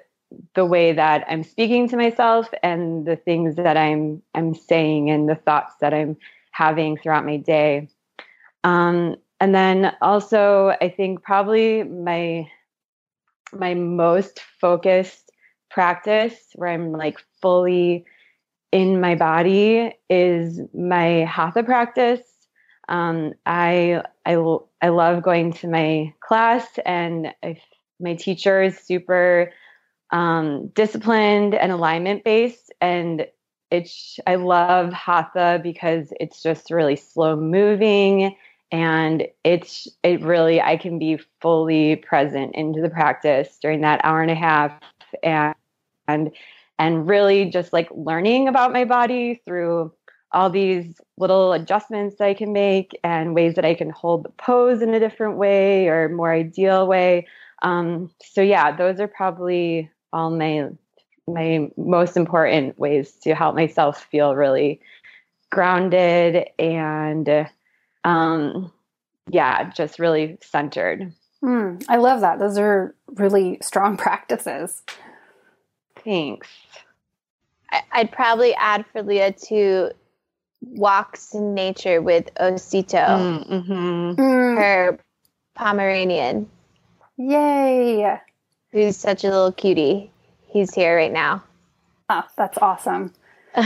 the way that I'm speaking to myself and the things that I'm I'm saying and the thoughts that I'm having throughout my day. Um, and then also, I think probably my my most focused practice where I'm like fully in my body is my hatha practice. Um, I I I love going to my class, and I, my teacher is super um, disciplined and alignment based, and it's I love hatha because it's just really slow moving and it's it really I can be fully present into the practice during that hour and a half and and and really just like learning about my body through all these little adjustments that I can make and ways that I can hold the pose in a different way or more ideal way. Um, so yeah, those are probably all my my most important ways to help myself feel really grounded and um, yeah, just really centered. Mm, I love that. Those are really strong practices. Thanks. I'd probably add for Leah to walks in nature with Osito, Mm, mhm. Mm, her Pomeranian, yay. Who's such a little cutie. He's here right now. Oh, that's awesome.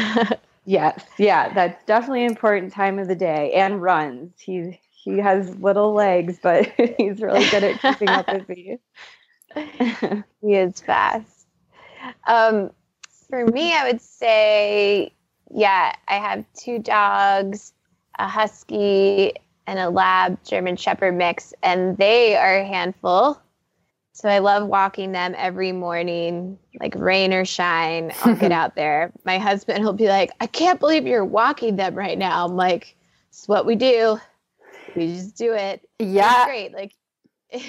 Yes, yeah, that's definitely an important time of the day. And runs. He he has little legs, but he's really good at keeping up with me. he is fast. Um, for me, I would say, yeah, I have two dogs, a husky and a lab German Shepherd mix, and they are a handful. So I love walking them every morning, like rain or shine. I'll get out there. My husband will be like, I can't believe you're walking them right now. I'm like, it's what we do. We just do it. It's Yeah. great. Like,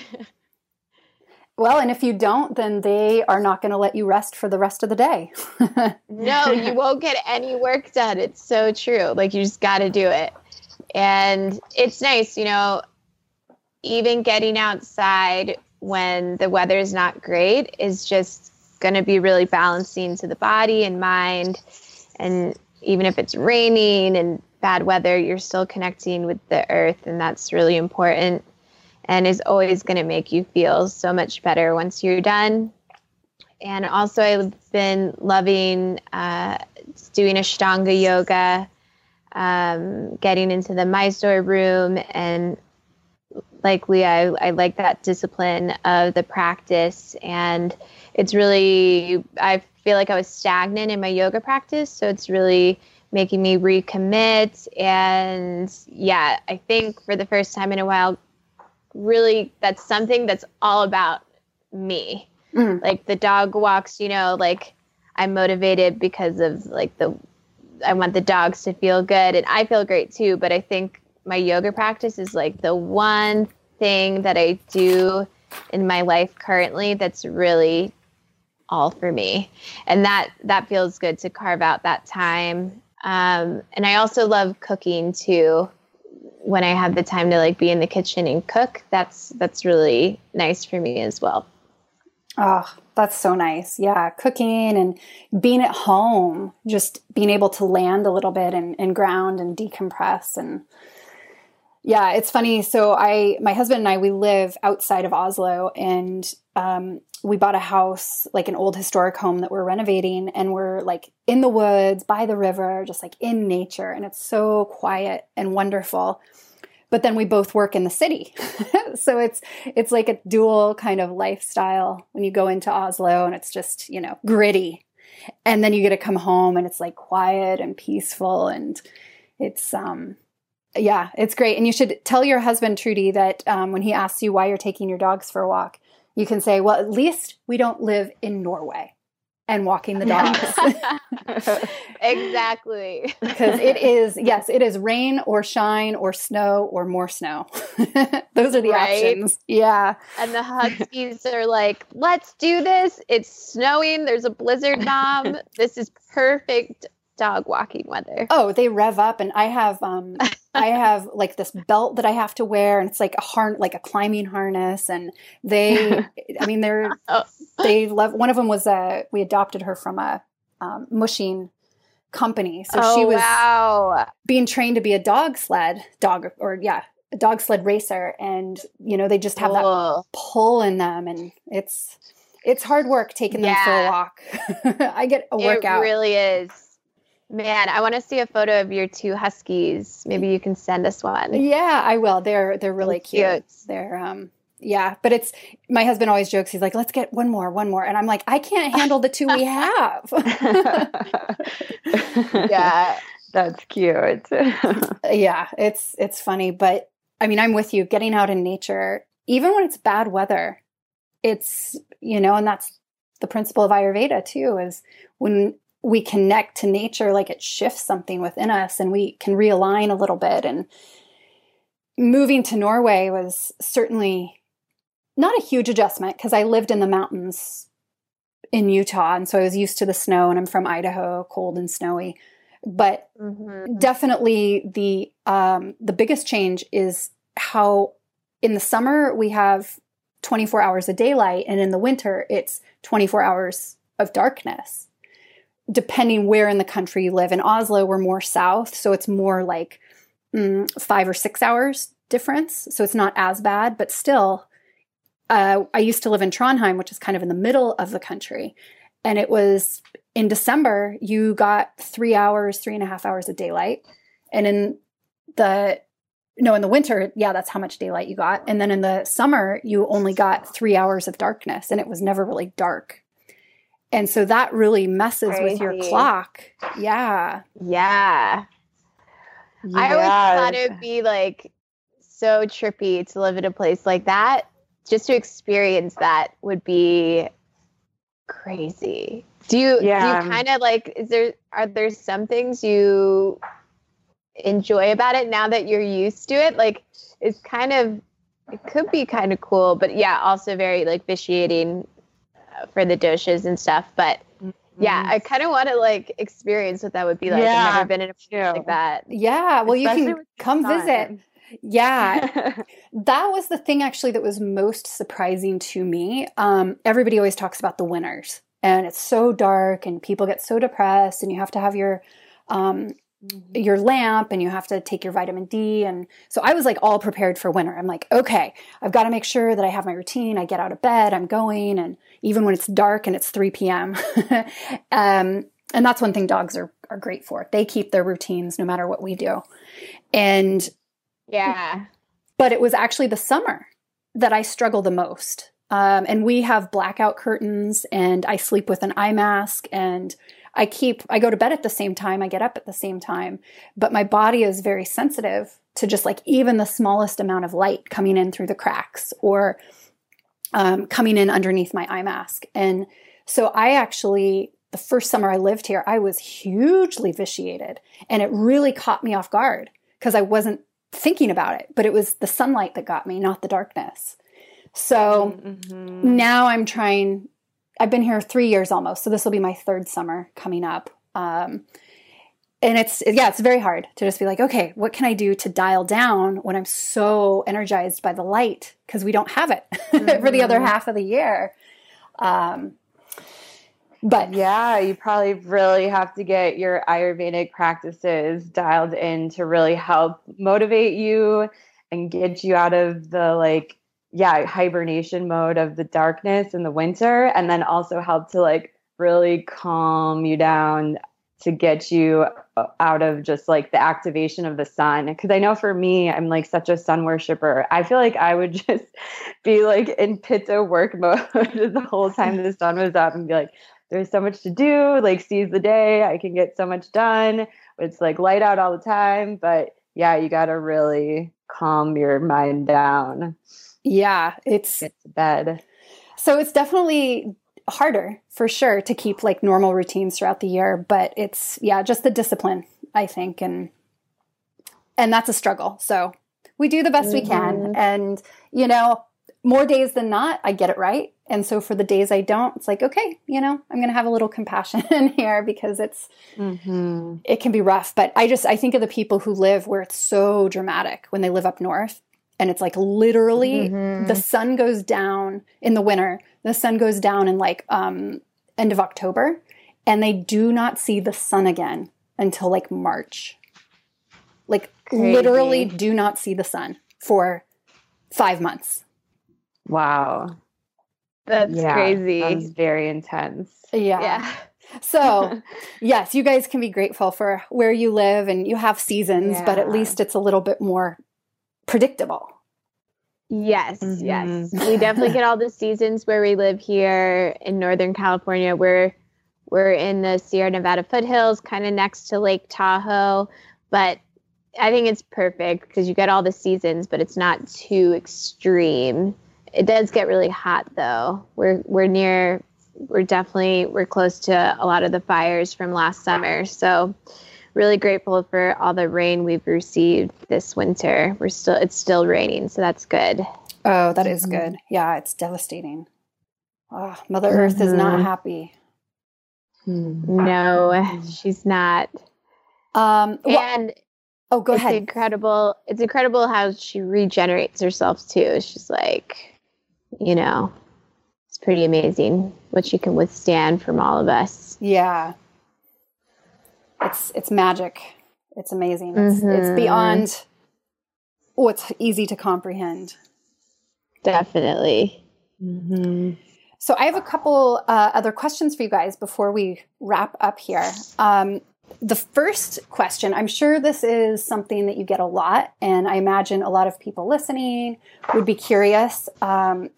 Well, and if you don't, then they are not going to let you rest for the rest of the day. no, you won't get any work done. It's so true. Like you just got to do it. And it's nice, you know, even getting outside when the weather is not great is just going to be really balancing to the body and mind. And even if it's raining and bad weather, you're still connecting with the earth. And that's really important and is always going to make you feel so much better once you're done. And also, I've been loving uh, doing Ashtanga yoga, um, getting into the Mysore room, and like Leah, I, I like that discipline of the practice. And it's really, I feel like I was stagnant in my yoga practice. So it's really making me recommit. And yeah, I think for the first time in a while, really that's something that's all about me. Mm. Like the dog walks, you know, like I'm motivated because of like the I want the dogs to feel good and I feel great too, but I think my yoga practice is like the one thing that I do in my life currently that's really all for me. And that that feels good to carve out that time. Um, and I also love cooking too when I have the time to like be in the kitchen and cook, that's that's really nice for me as well. Oh, that's so nice. Yeah, cooking and being at home, just being able to land a little bit and, and ground and decompress and yeah, it's funny. So I, my husband and I, we live outside of Oslo, and um, we bought a house, like an old historic home that we're renovating, and we're like in the woods, by the river, just like in nature, and it's so quiet and wonderful. But then we both work in the city, so it's it's like a dual kind of lifestyle when you go into Oslo, and it's just you know gritty, and then you get to come home, and it's like quiet and peaceful, and it's um yeah, it's great. And you should tell your husband, Trudy, that um, when he asks you why you're taking your dogs for a walk, you can say, well, at least we don't live in Norway and walking the dogs. exactly. Because it is, yes, it is rain or shine or snow or more snow. Those are the Right. options. Yeah. And the huskies are like, let's do this. It's snowing. There's a blizzard bomb. This is perfect dog walking weather. Oh, they rev up, and I have um, I have like this belt that I have to wear, and it's like a harn, like a climbing harness, and they, I mean, they're Oh. they love. One of them was a we adopted her from a um, mushing company, so oh, she was wow. being trained to be a dog sled dog or yeah, a dog sled racer, and you know they just have that pull in them, and it's it's hard work taking them for a walk. I get a workout. It really is. Man, I want to see a photo of your two huskies. Maybe you can send us one. Yeah, I will. They're they're really Cute. cute. They're um Yeah, but it's my husband always jokes. He's like, "Let's get one more, one more," and I'm like, "I can't handle the two we have." Yeah. That's cute. yeah, it's it's funny, but I mean, I'm with you. Getting out in nature, even when it's bad weather, it's you know, and that's the principle of Ayurveda too. Is when we connect to nature, like it shifts something within us, and we can realign a little bit. And moving to Norway was certainly not a huge adjustment because I lived in the mountains in Utah, and so I was used to the snow. And I'm from Idaho, cold and snowy but Mhm. definitely the um, the biggest change is how in the summer we have 24 hours of daylight and in the winter it's 24 hours of darkness depending where in the country you live in oslo we're more south so it's more like mm, five or six hours difference so it's not as bad but still uh, i used to live in trondheim which is kind of in the middle of the country and it was in December, you got three hours, three and a half hours of daylight. And in the, no, in the winter, yeah, that's how much daylight you got. And then in the summer, you only got three hours of darkness and it was never really dark. And so that really messes with your clock. Yeah. Yeah. I always Yeah. thought it would be like so trippy to live in a place like that. Just to experience that would be crazy. Do you Yeah. do you kind of like is there are there some things you enjoy about it now that you're used to it? Like it's kind of it could be kind of cool, but yeah, also very like vitiating for the doshas and stuff, but yeah, I kind of want to like experience what that would be like. I've Yeah, never been in a place like that. Yeah. Well, you can come sun. visit. Yeah. that was the thing actually that was most surprising to me. Um, everybody always talks about the winters, and it's so dark, and people get so depressed, and you have to have your um, your lamp, and you have to take your vitamin D, and so I was like all prepared for winter. I'm like, okay, I've got to make sure that I have my routine. I get out of bed, I'm going, and even when it's dark and it's 3 p.m. um, and that's one thing dogs are are great for. They keep their routines no matter what we do, and Yeah. but it was actually the summer that I struggle the most. Um, and we have blackout curtains, and I sleep with an eye mask, and I keep, I go to bed at the same time, I get up at the same time, but my body is very sensitive to just like even the smallest amount of light coming in through the cracks or um, coming in underneath my eye mask. And so I actually, the first summer I lived here, I was hugely vitiated, and it really caught me off guard because I wasn't thinking about it, but it was the sunlight that got me, not the darkness. So Mhm. now I'm trying, I've been here three years almost. So this will be my third summer coming up. Um, and it's, yeah, it's very hard to just be like, okay, what can I do to dial down when I'm so energized by the light? Because we don't have it for the other Mhm. half of the year. Um, but Yeah, you probably really have to get your Ayurvedic practices dialed in to really help motivate you and get you out of the like, yeah, hibernation mode of the darkness in the winter, and then also help to like really calm you down to get you uh, out of just like the activation of the sun. Because I know for me, I'm like such a sun worshiper. I feel like I would just be like in pitta work mode the whole time the sun was up and be like, there's so much to do, like seize the day. I can get so much done. It's like light out all the time. But yeah, you got to really calm your mind down, yeah, it's, get to bed. So it's definitely harder for sure to keep like normal routines throughout the year, but it's yeah, just the discipline, I think and and that's a struggle. So we do the best we can Mhm. and you know, more days than not I get it right. And so for the days I don't, it's like okay, you know, I'm going to have a little compassion in here because it's Mm-hmm. it can be rough, but I just I think of the people who live where it's so dramatic when they live up north and it's like literally Mhm. the sun goes down in the winter. The sun goes down in like um end of October and they do not see the sun again until like March. Like Crazy. literally do not see the sun for 5 months. Wow. That's Yeah, crazy. Sounds very intense. Yeah. yeah. So, yes, you guys can be grateful for where you live and you have seasons, but at least it's a little bit more predictable. Yes, mm-hmm. yes. We definitely get all the seasons where we live here in Northern California. We're we're in the Sierra Nevada foothills, kind of next to Lake Tahoe, but I think it's perfect because you get all the seasons, but it's not too extreme. It does get really hot though. We're we're near we're definitely we're close to a lot of the fires from last summer. So really grateful for all the rain we've received this winter. We're still it's still raining, so that's good. Oh, that is good. Mm-hmm. Yeah, it's devastating. Oh, Mother Earth mm-hmm. is not mm-hmm. happy. No, she's not. Um, well, and oh, go it's ahead. Incredible! It's incredible how she regenerates herself too. She's like, you know, it's pretty amazing what she can withstand from all of us. Yeah, it's it's magic. It's amazing. It's, mm-hmm. it's beyond what's easy to comprehend. Definitely. Mm-hmm. So I have a couple uh, other questions for you guys before we wrap up here. Um, the first question, I'm sure this is something that you get a lot, and I imagine a lot of people listening would be curious. Um,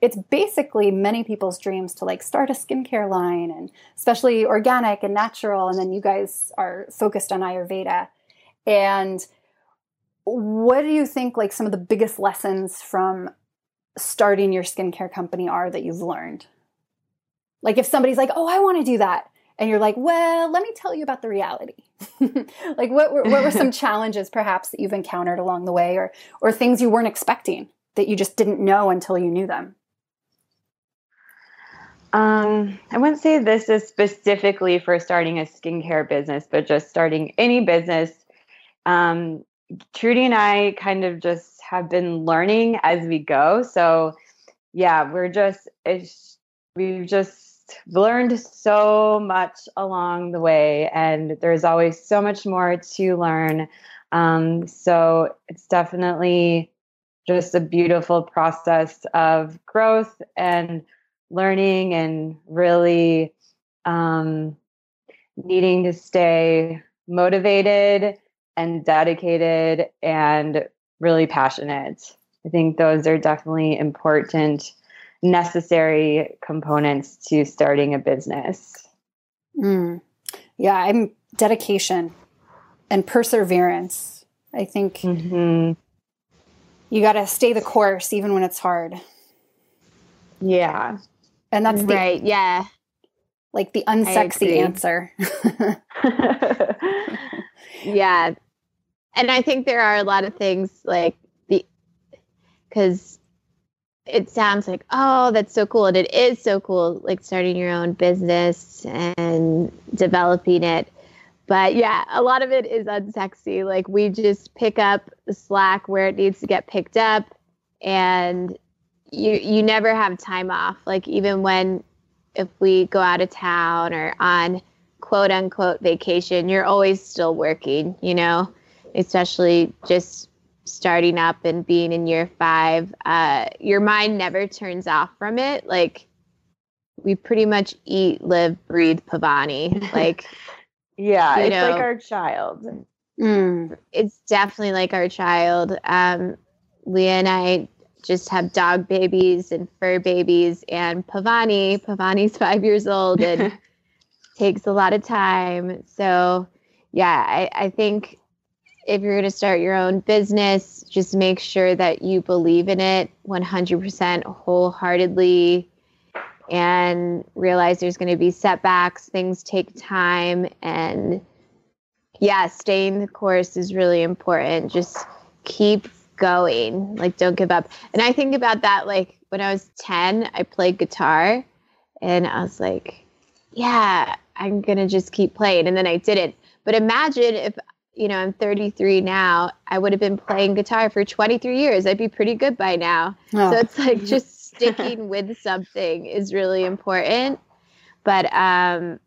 it's basically many people's dreams to like start a skincare line and especially organic and natural and then you guys are focused on ayurveda. And what do you think like some of the biggest lessons from starting your skincare company are that you've learned? Like if somebody's like oh i want to do that and you're like well let me tell you about the reality. Like what were, what were some challenges perhaps that you've encountered along the way or or things you weren't expecting that you just didn't know until you knew them um, I wouldn't say this is specifically for starting a skincare business, but just starting any business. Um, Trudy and I kind of just have been learning as we go. So, yeah, we're just, we've just learned so much along the way, and there's always so much more to learn. Um, so, it's definitely just a beautiful process of growth and learning and really um, needing to stay motivated and dedicated and really passionate. I think those are definitely important, necessary components to starting a business. Mm. Yeah, I'm dedication and perseverance. I think mm-hmm. you got to stay the course even when it's hard. Yeah. And that's the, right. Yeah. Like the unsexy answer. yeah. And I think there are a lot of things like the, because it sounds like, oh, that's so cool. And it is so cool, like starting your own business and developing it. But yeah, a lot of it is unsexy. Like we just pick up the slack where it needs to get picked up and you you never have time off. Like even when if we go out of town or on quote unquote vacation, you're always still working, you know, especially just starting up and being in year five. Uh, your mind never turns off from it. Like we pretty much eat, live, breathe Paavani. Like, yeah, it's know, like our child. Mm, it's definitely like our child. Um, Leah and I just have dog babies and fur babies and Paavani. Paavani's five years old and takes a lot of time. So, yeah, I, I think if you're going to start your own business, just make sure that you believe in it 100% wholeheartedly and realize there's going to be setbacks. Things take time. And yeah, staying the course is really important. Just keep going. Like, don't give up. And I think about that like when I was 10, I played guitar and I was like, yeah, I'm going to just keep playing. And then I didn't. But imagine if, you know, I'm 33 now, I would have been playing guitar for 23 years. I'd be pretty good by now. Oh. So it's like just sticking with something is really important. But um,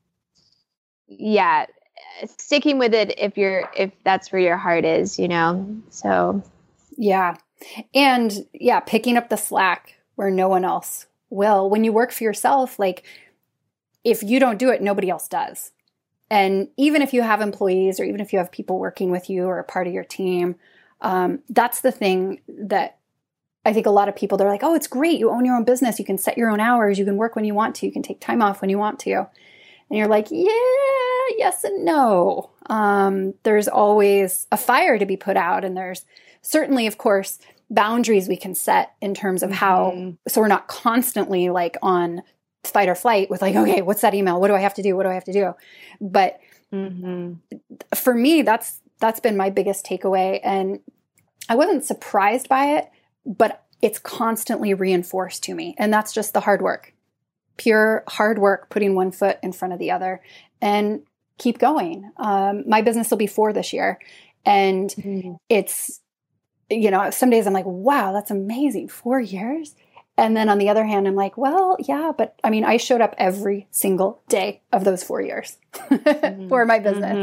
yeah, sticking with it if you're if that's where your heart is, you know. So yeah. And yeah, picking up the slack where no one else will. When you work for yourself, like if you don't do it, nobody else does. And even if you have employees or even if you have people working with you or a part of your team, um, that's the thing that I think a lot of people they're like, "Oh, it's great. You own your own business. You can set your own hours. You can work when you want to. You can take time off when you want to." And you're like, "Yeah, yes and no." Um, there's always a fire to be put out, and there's certainly, of course, boundaries we can set in terms of how Mm-hmm. so we're not constantly like on fight or flight with like, okay, what's that email? What do I have to do? What do I have to do? But Mhm. for me that's that's been my biggest takeaway and i wasn't surprised by it but it's constantly reinforced to me and that's just the hard work pure hard work putting one foot in front of the other and keep going um, my business will be four this year and Mhm. it's you know some days i'm like wow that's amazing four years and then on the other hand i'm like well yeah but i mean i showed up every single day of those four years for my business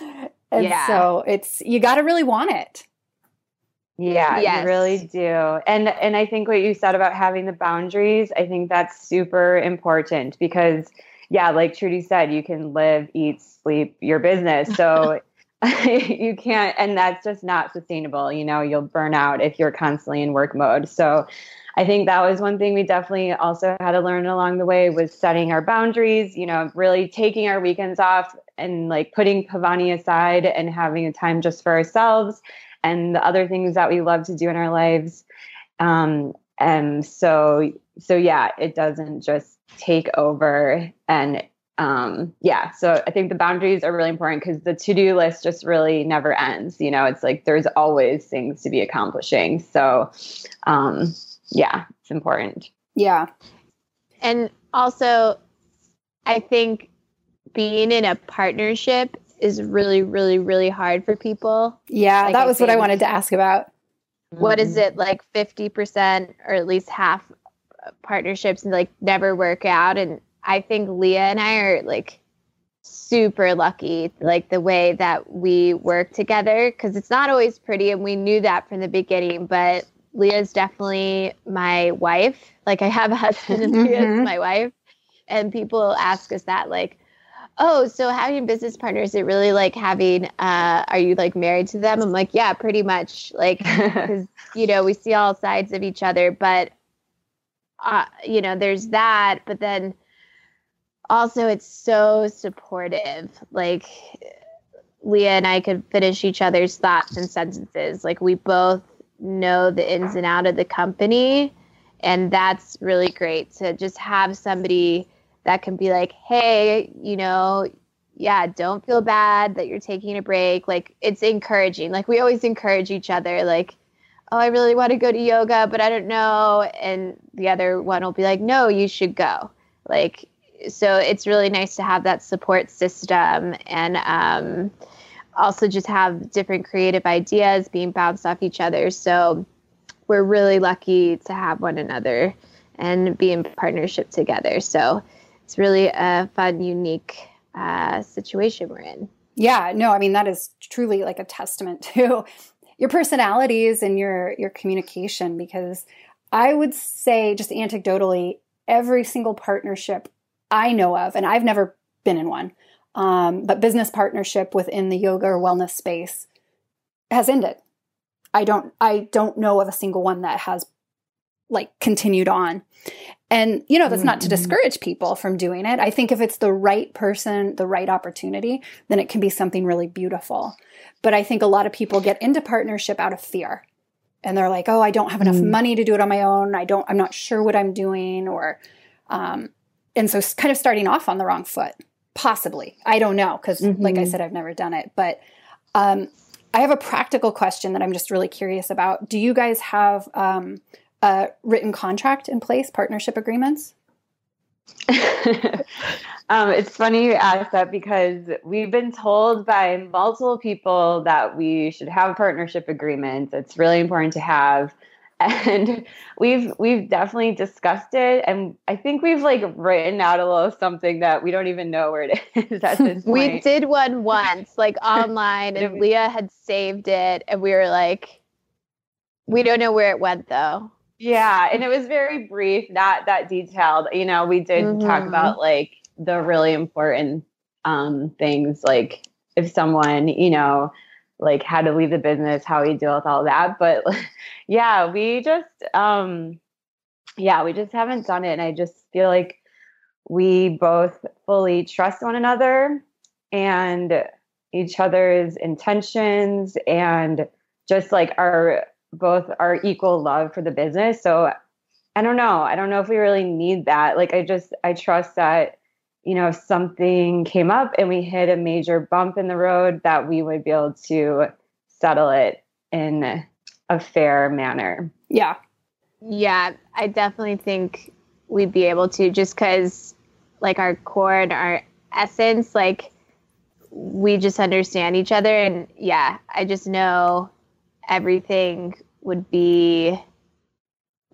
Mhm. and Yeah. so it's you got to really want it Yeah, Yes. you really do. And and I think what you said about having the boundaries, I think that's super important because yeah, like Trudy said, you can live, eat, sleep your business. So you can't and that's just not sustainable. You know, you'll burn out if you're constantly in work mode. So I think that was one thing we definitely also had to learn along the way was setting our boundaries, you know, really taking our weekends off and like putting Paavani aside and having a time just for ourselves and the other things that we love to do in our lives. Um, and so, so yeah, it doesn't just take over. And um, yeah, so I think the boundaries are really important because the to do list just really never ends. You know, it's like there's always things to be accomplishing. So, um, yeah, it's important. yeah And also, I think being in a partnership is really, really, really hard for people. yeah Like that I was what i wanted to ask about What is Mm-hmm. it like 50% or at least half partnerships like never work out? And I think Leah and I are like super lucky, like the way that we work together, because it's not always pretty. And we knew that from the beginning, but Leah's definitely my wife. Like I have a husband and Leah's Mhm. my wife. And people ask us that, like, oh, so having business partners, it really like having, uh, are you like married to them? I'm like, yeah, pretty much. Like, because, you know, we see all sides of each other, but, uh, you know, there's that. But then also, it's so supportive. Like, Leah and I could finish each other's thoughts and sentences. Like, we both know the ins and out of the company. And that's really great to just have somebody that can be like, hey, you know, yeah, don't feel bad that you're taking a break. Like, it's encouraging. Like, we always encourage each other. Like, oh, I really want to go to yoga, but I don't know. And the other one will be like, no, you should go. Like, so it's really nice to have that support system and um, also just have different creative ideas being bounced off each other. So we're really lucky to have one another and be in partnership together. So it's really a fun, unique uh, situation we're in. yeah no i mean that is truly like a testament to your personalities and your your communication because i would say just anecdotally every single partnership i know of and i've never been in one um, but business partnership within the yoga or wellness space has ended. I don't i don't know of a single one that has like continued on. And you know that's not to Mhm. discourage people from doing it. I think if it's the right person the right opportunity then it can be something really beautiful. But i think a lot of people get into partnership out of fear. And they're like oh i don't have enough Mm. money to do it on my own. I don't i'm not sure what i'm doing or um and so kind of starting off on the wrong foot possibly i don't know because like i Mhm. said i've never done it but um i have a practical question that i'm just really curious about do you guys have um a written contract in place partnership agreements um, it's funny you ask that because we've been told by multiple people that we should have partnership agreements. It's really important to have, and we've we've definitely discussed it, and I think we've like written out a little something that we don't even know where it is at this point. We did one once, like online, and? Leah had saved it, and we were like, we don't know where it went though. Yeah, and it was very brief, not that detailed. You know, we did talk Mhm. about like the really important um things like if someone, you know, like how to leave the business, how we deal with all that. But yeah, we just um yeah, we just haven't done it. And I just feel like we both fully trust one another and each other's intentions and just like our both our equal love for the business. So I don't know. I don't know if we really need that. Like I just I trust that you know if something came up and we hit a major bump in the road that we would be able to settle it in a fair manner. Yeah. Yeah, I definitely think we'd be able to just cuz like our core and our essence like we just understand each other and yeah i just know everything would be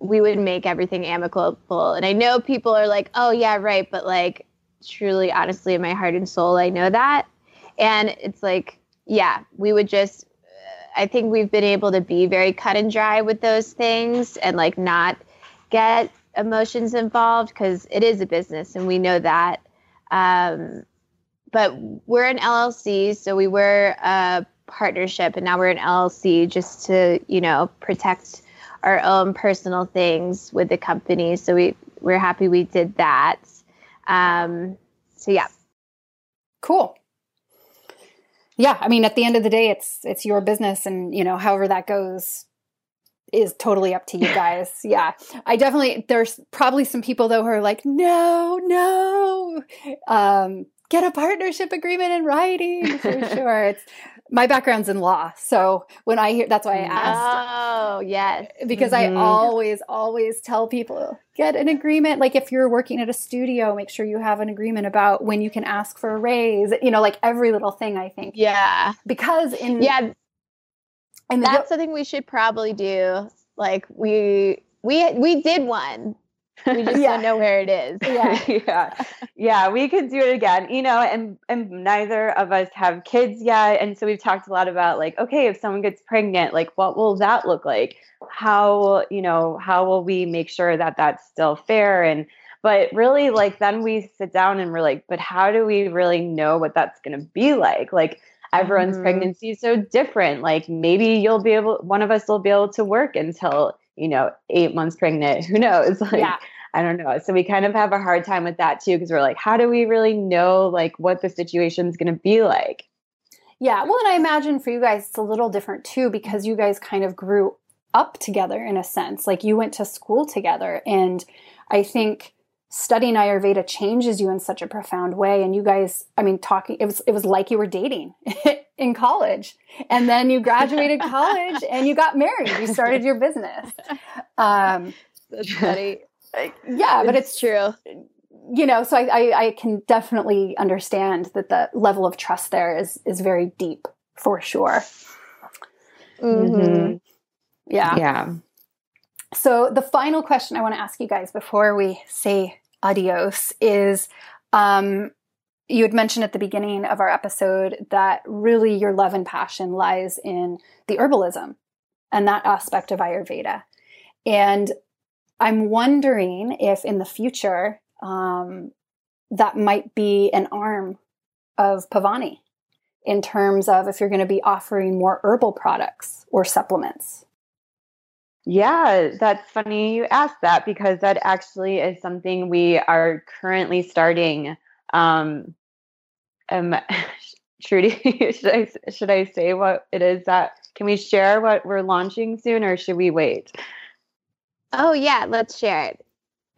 we would make everything amicable and i know people are like oh yeah right but like truly honestly in my heart and soul i know that and it's like yeah we would just i think we've been able to be very cut and dry with those things and like not get emotions involved because it is a business and we know that. Um, but we're an LLC, so we were a partnership and now we're an LLC just to, you know, protect our own personal things with the company. So we, we're happy we did that. Um, so yeah. Cool. Yeah, I mean, at the end of the day, it's it's your business, and you know, however that goes, is totally up to you guys. yeah. I definitely there's probably some people though who are like, no, no. Um, get a partnership agreement in writing for sure. It's my background's in law. So when I hear that's why I asked. Oh, yes. Because mm-hmm. I always, always tell people get an agreement. Like if you're working at a studio, make sure you have an agreement about when you can ask for a raise. You know, like every little thing I think. Yeah. Because in Yeah and that's something we should probably do. Like we we we did one. We just yeah. don't know where it is. Yeah. yeah. Yeah. We could do it again. You know, and and neither of us have kids yet. And so we've talked a lot about like, okay, if someone gets pregnant, like what will that look like? How, you know, how will we make sure that that's still fair? And but really like then we sit down and we're like, but how do we really know what that's gonna be like? Like everyone's mm-hmm. pregnancy is so different. Like maybe you'll be able, one of us will be able to work until, you know, eight months pregnant. Who knows? Like, yeah. I don't know. So we kind of have a hard time with that too, because we're like, how do we really know like what the situation is going to be like? Yeah. Well, and I imagine for you guys, it's a little different too, because you guys kind of grew up together in a sense. Like you went to school together. And I think studying ayurveda changes you in such a profound way and you guys i mean talking it was it was like you were dating in college and then you graduated college and you got married you started your business um that's funny yeah but it's, it's true you know so I, I, I can definitely understand that the level of trust there is is very deep for sure mm-hmm. yeah yeah so the final question i want to ask you guys before we say adios is um, you had mentioned at the beginning of our episode that really your love and passion lies in the herbalism and that aspect of Ayurveda. And I'm wondering if in the future um, that might be an arm of Paavani in terms of if you're going to be offering more herbal products or supplements. Yeah, that's funny you asked that because that actually is something we are currently starting. Um, um, Trudy, should I should I say what it is that can we share what we're launching soon, or should we wait? Oh yeah, let's share it.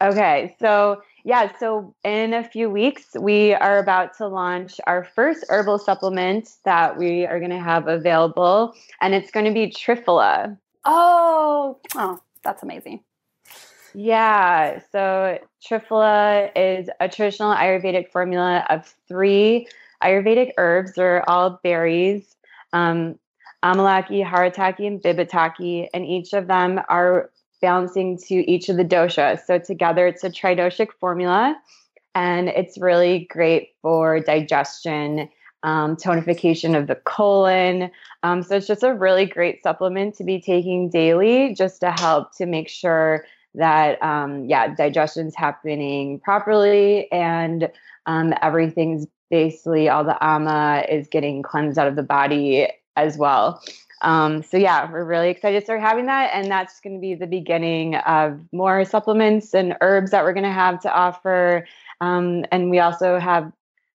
Okay, so yeah, so in a few weeks we are about to launch our first herbal supplement that we are going to have available, and it's going to be Triphala. Oh, oh, that's amazing. Yeah. So Triphala is a traditional Ayurvedic formula of three Ayurvedic herbs. They're all berries, um, Amalaki, Haritaki, and Bibitaki, and each of them are balancing to each of the doshas. So together it's a tridoshic formula, and it's really great for digestion um, tonification of the colon. Um, so it's just a really great supplement to be taking daily just to help to make sure that, um, yeah, digestion's happening properly and um, everything's basically all the ama is getting cleansed out of the body as well. Um, so yeah, we're really excited to start having that, and that's going to be the beginning of more supplements and herbs that we're going to have to offer. Um, and we also have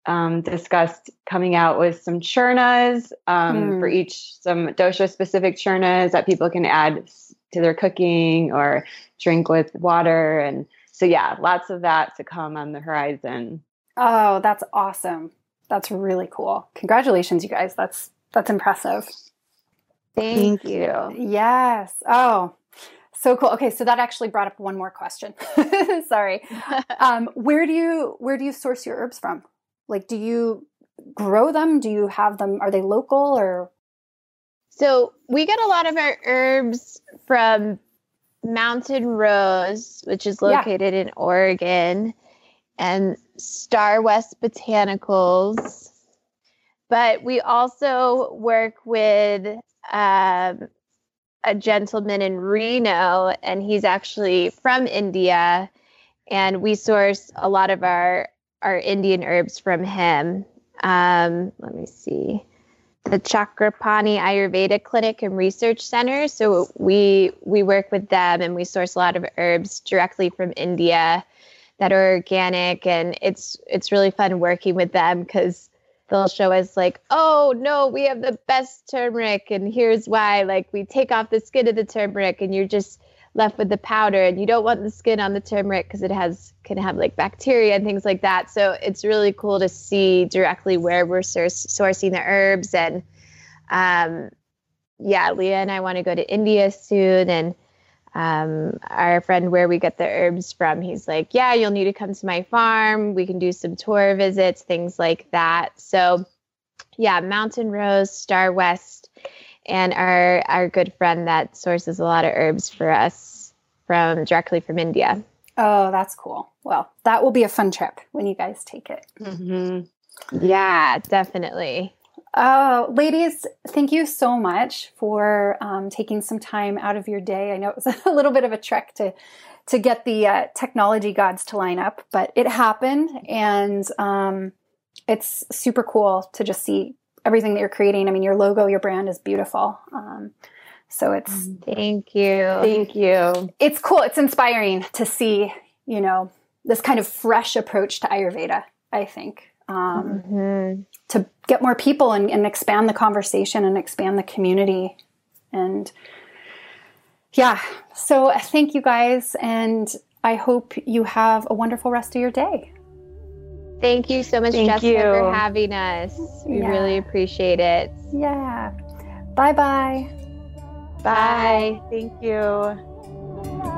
um, discussed coming out with some churnas um, mm. for each, some dosha specific churnas that people can add to their cooking or drink with water. And so, yeah, lots of that to come on the horizon. Oh, that's awesome. That's really cool. Congratulations, you guys. That's that's impressive. Thank, Thank you. Yes. Oh, so cool. Okay, so that actually brought up one more question. Sorry. Um, where do you where do you source your herbs from? Like, do you grow them? Do you have them? Are they local or? So we get a lot of our herbs from Mountain Rose, which is located yeah. in Oregon, and Starwest Botanicals. But we also work with um, a gentleman in Reno, and he's actually from India, and we source a lot of our our Indian herbs from him. Um, let me see. The Chakrapani Ayurveda Clinic and Research Center. So we we work with them and we source a lot of herbs directly from India that are organic and it's it's really fun working with them because they'll show us like, oh no, we have the best turmeric and here's why. Like we take off the skin of the turmeric and you're just left with the powder and you don't want the skin on the turmeric because it has can have like bacteria and things like that so it's really cool to see directly where we're source, sourcing the herbs and um, yeah leah and i want to go to india soon and um, our friend where we get the herbs from he's like yeah you'll need to come to my farm we can do some tour visits things like that so yeah mountain rose star west and our our good friend that sources a lot of herbs for us from directly from India. Oh, that's cool. Well, that will be a fun trip when you guys take it. Mm-hmm. Yeah, definitely. Oh, ladies, thank you so much for um, taking some time out of your day. I know it was a little bit of a trek to to get the uh, technology gods to line up, but it happened, and um, it's super cool to just see everything that you're creating. I mean, your logo, your brand is beautiful. Um, so it's thank you, thank you. It's cool. It's inspiring to see, you know, this kind of fresh approach to Ayurveda. I think um, mm-hmm. to get more people and, and expand the conversation and expand the community, and yeah. So thank you guys, and I hope you have a wonderful rest of your day. Thank you so much, Thank Jessica, you. for having us. We yeah. really appreciate it. Yeah. Bye-bye. Bye. Thank you.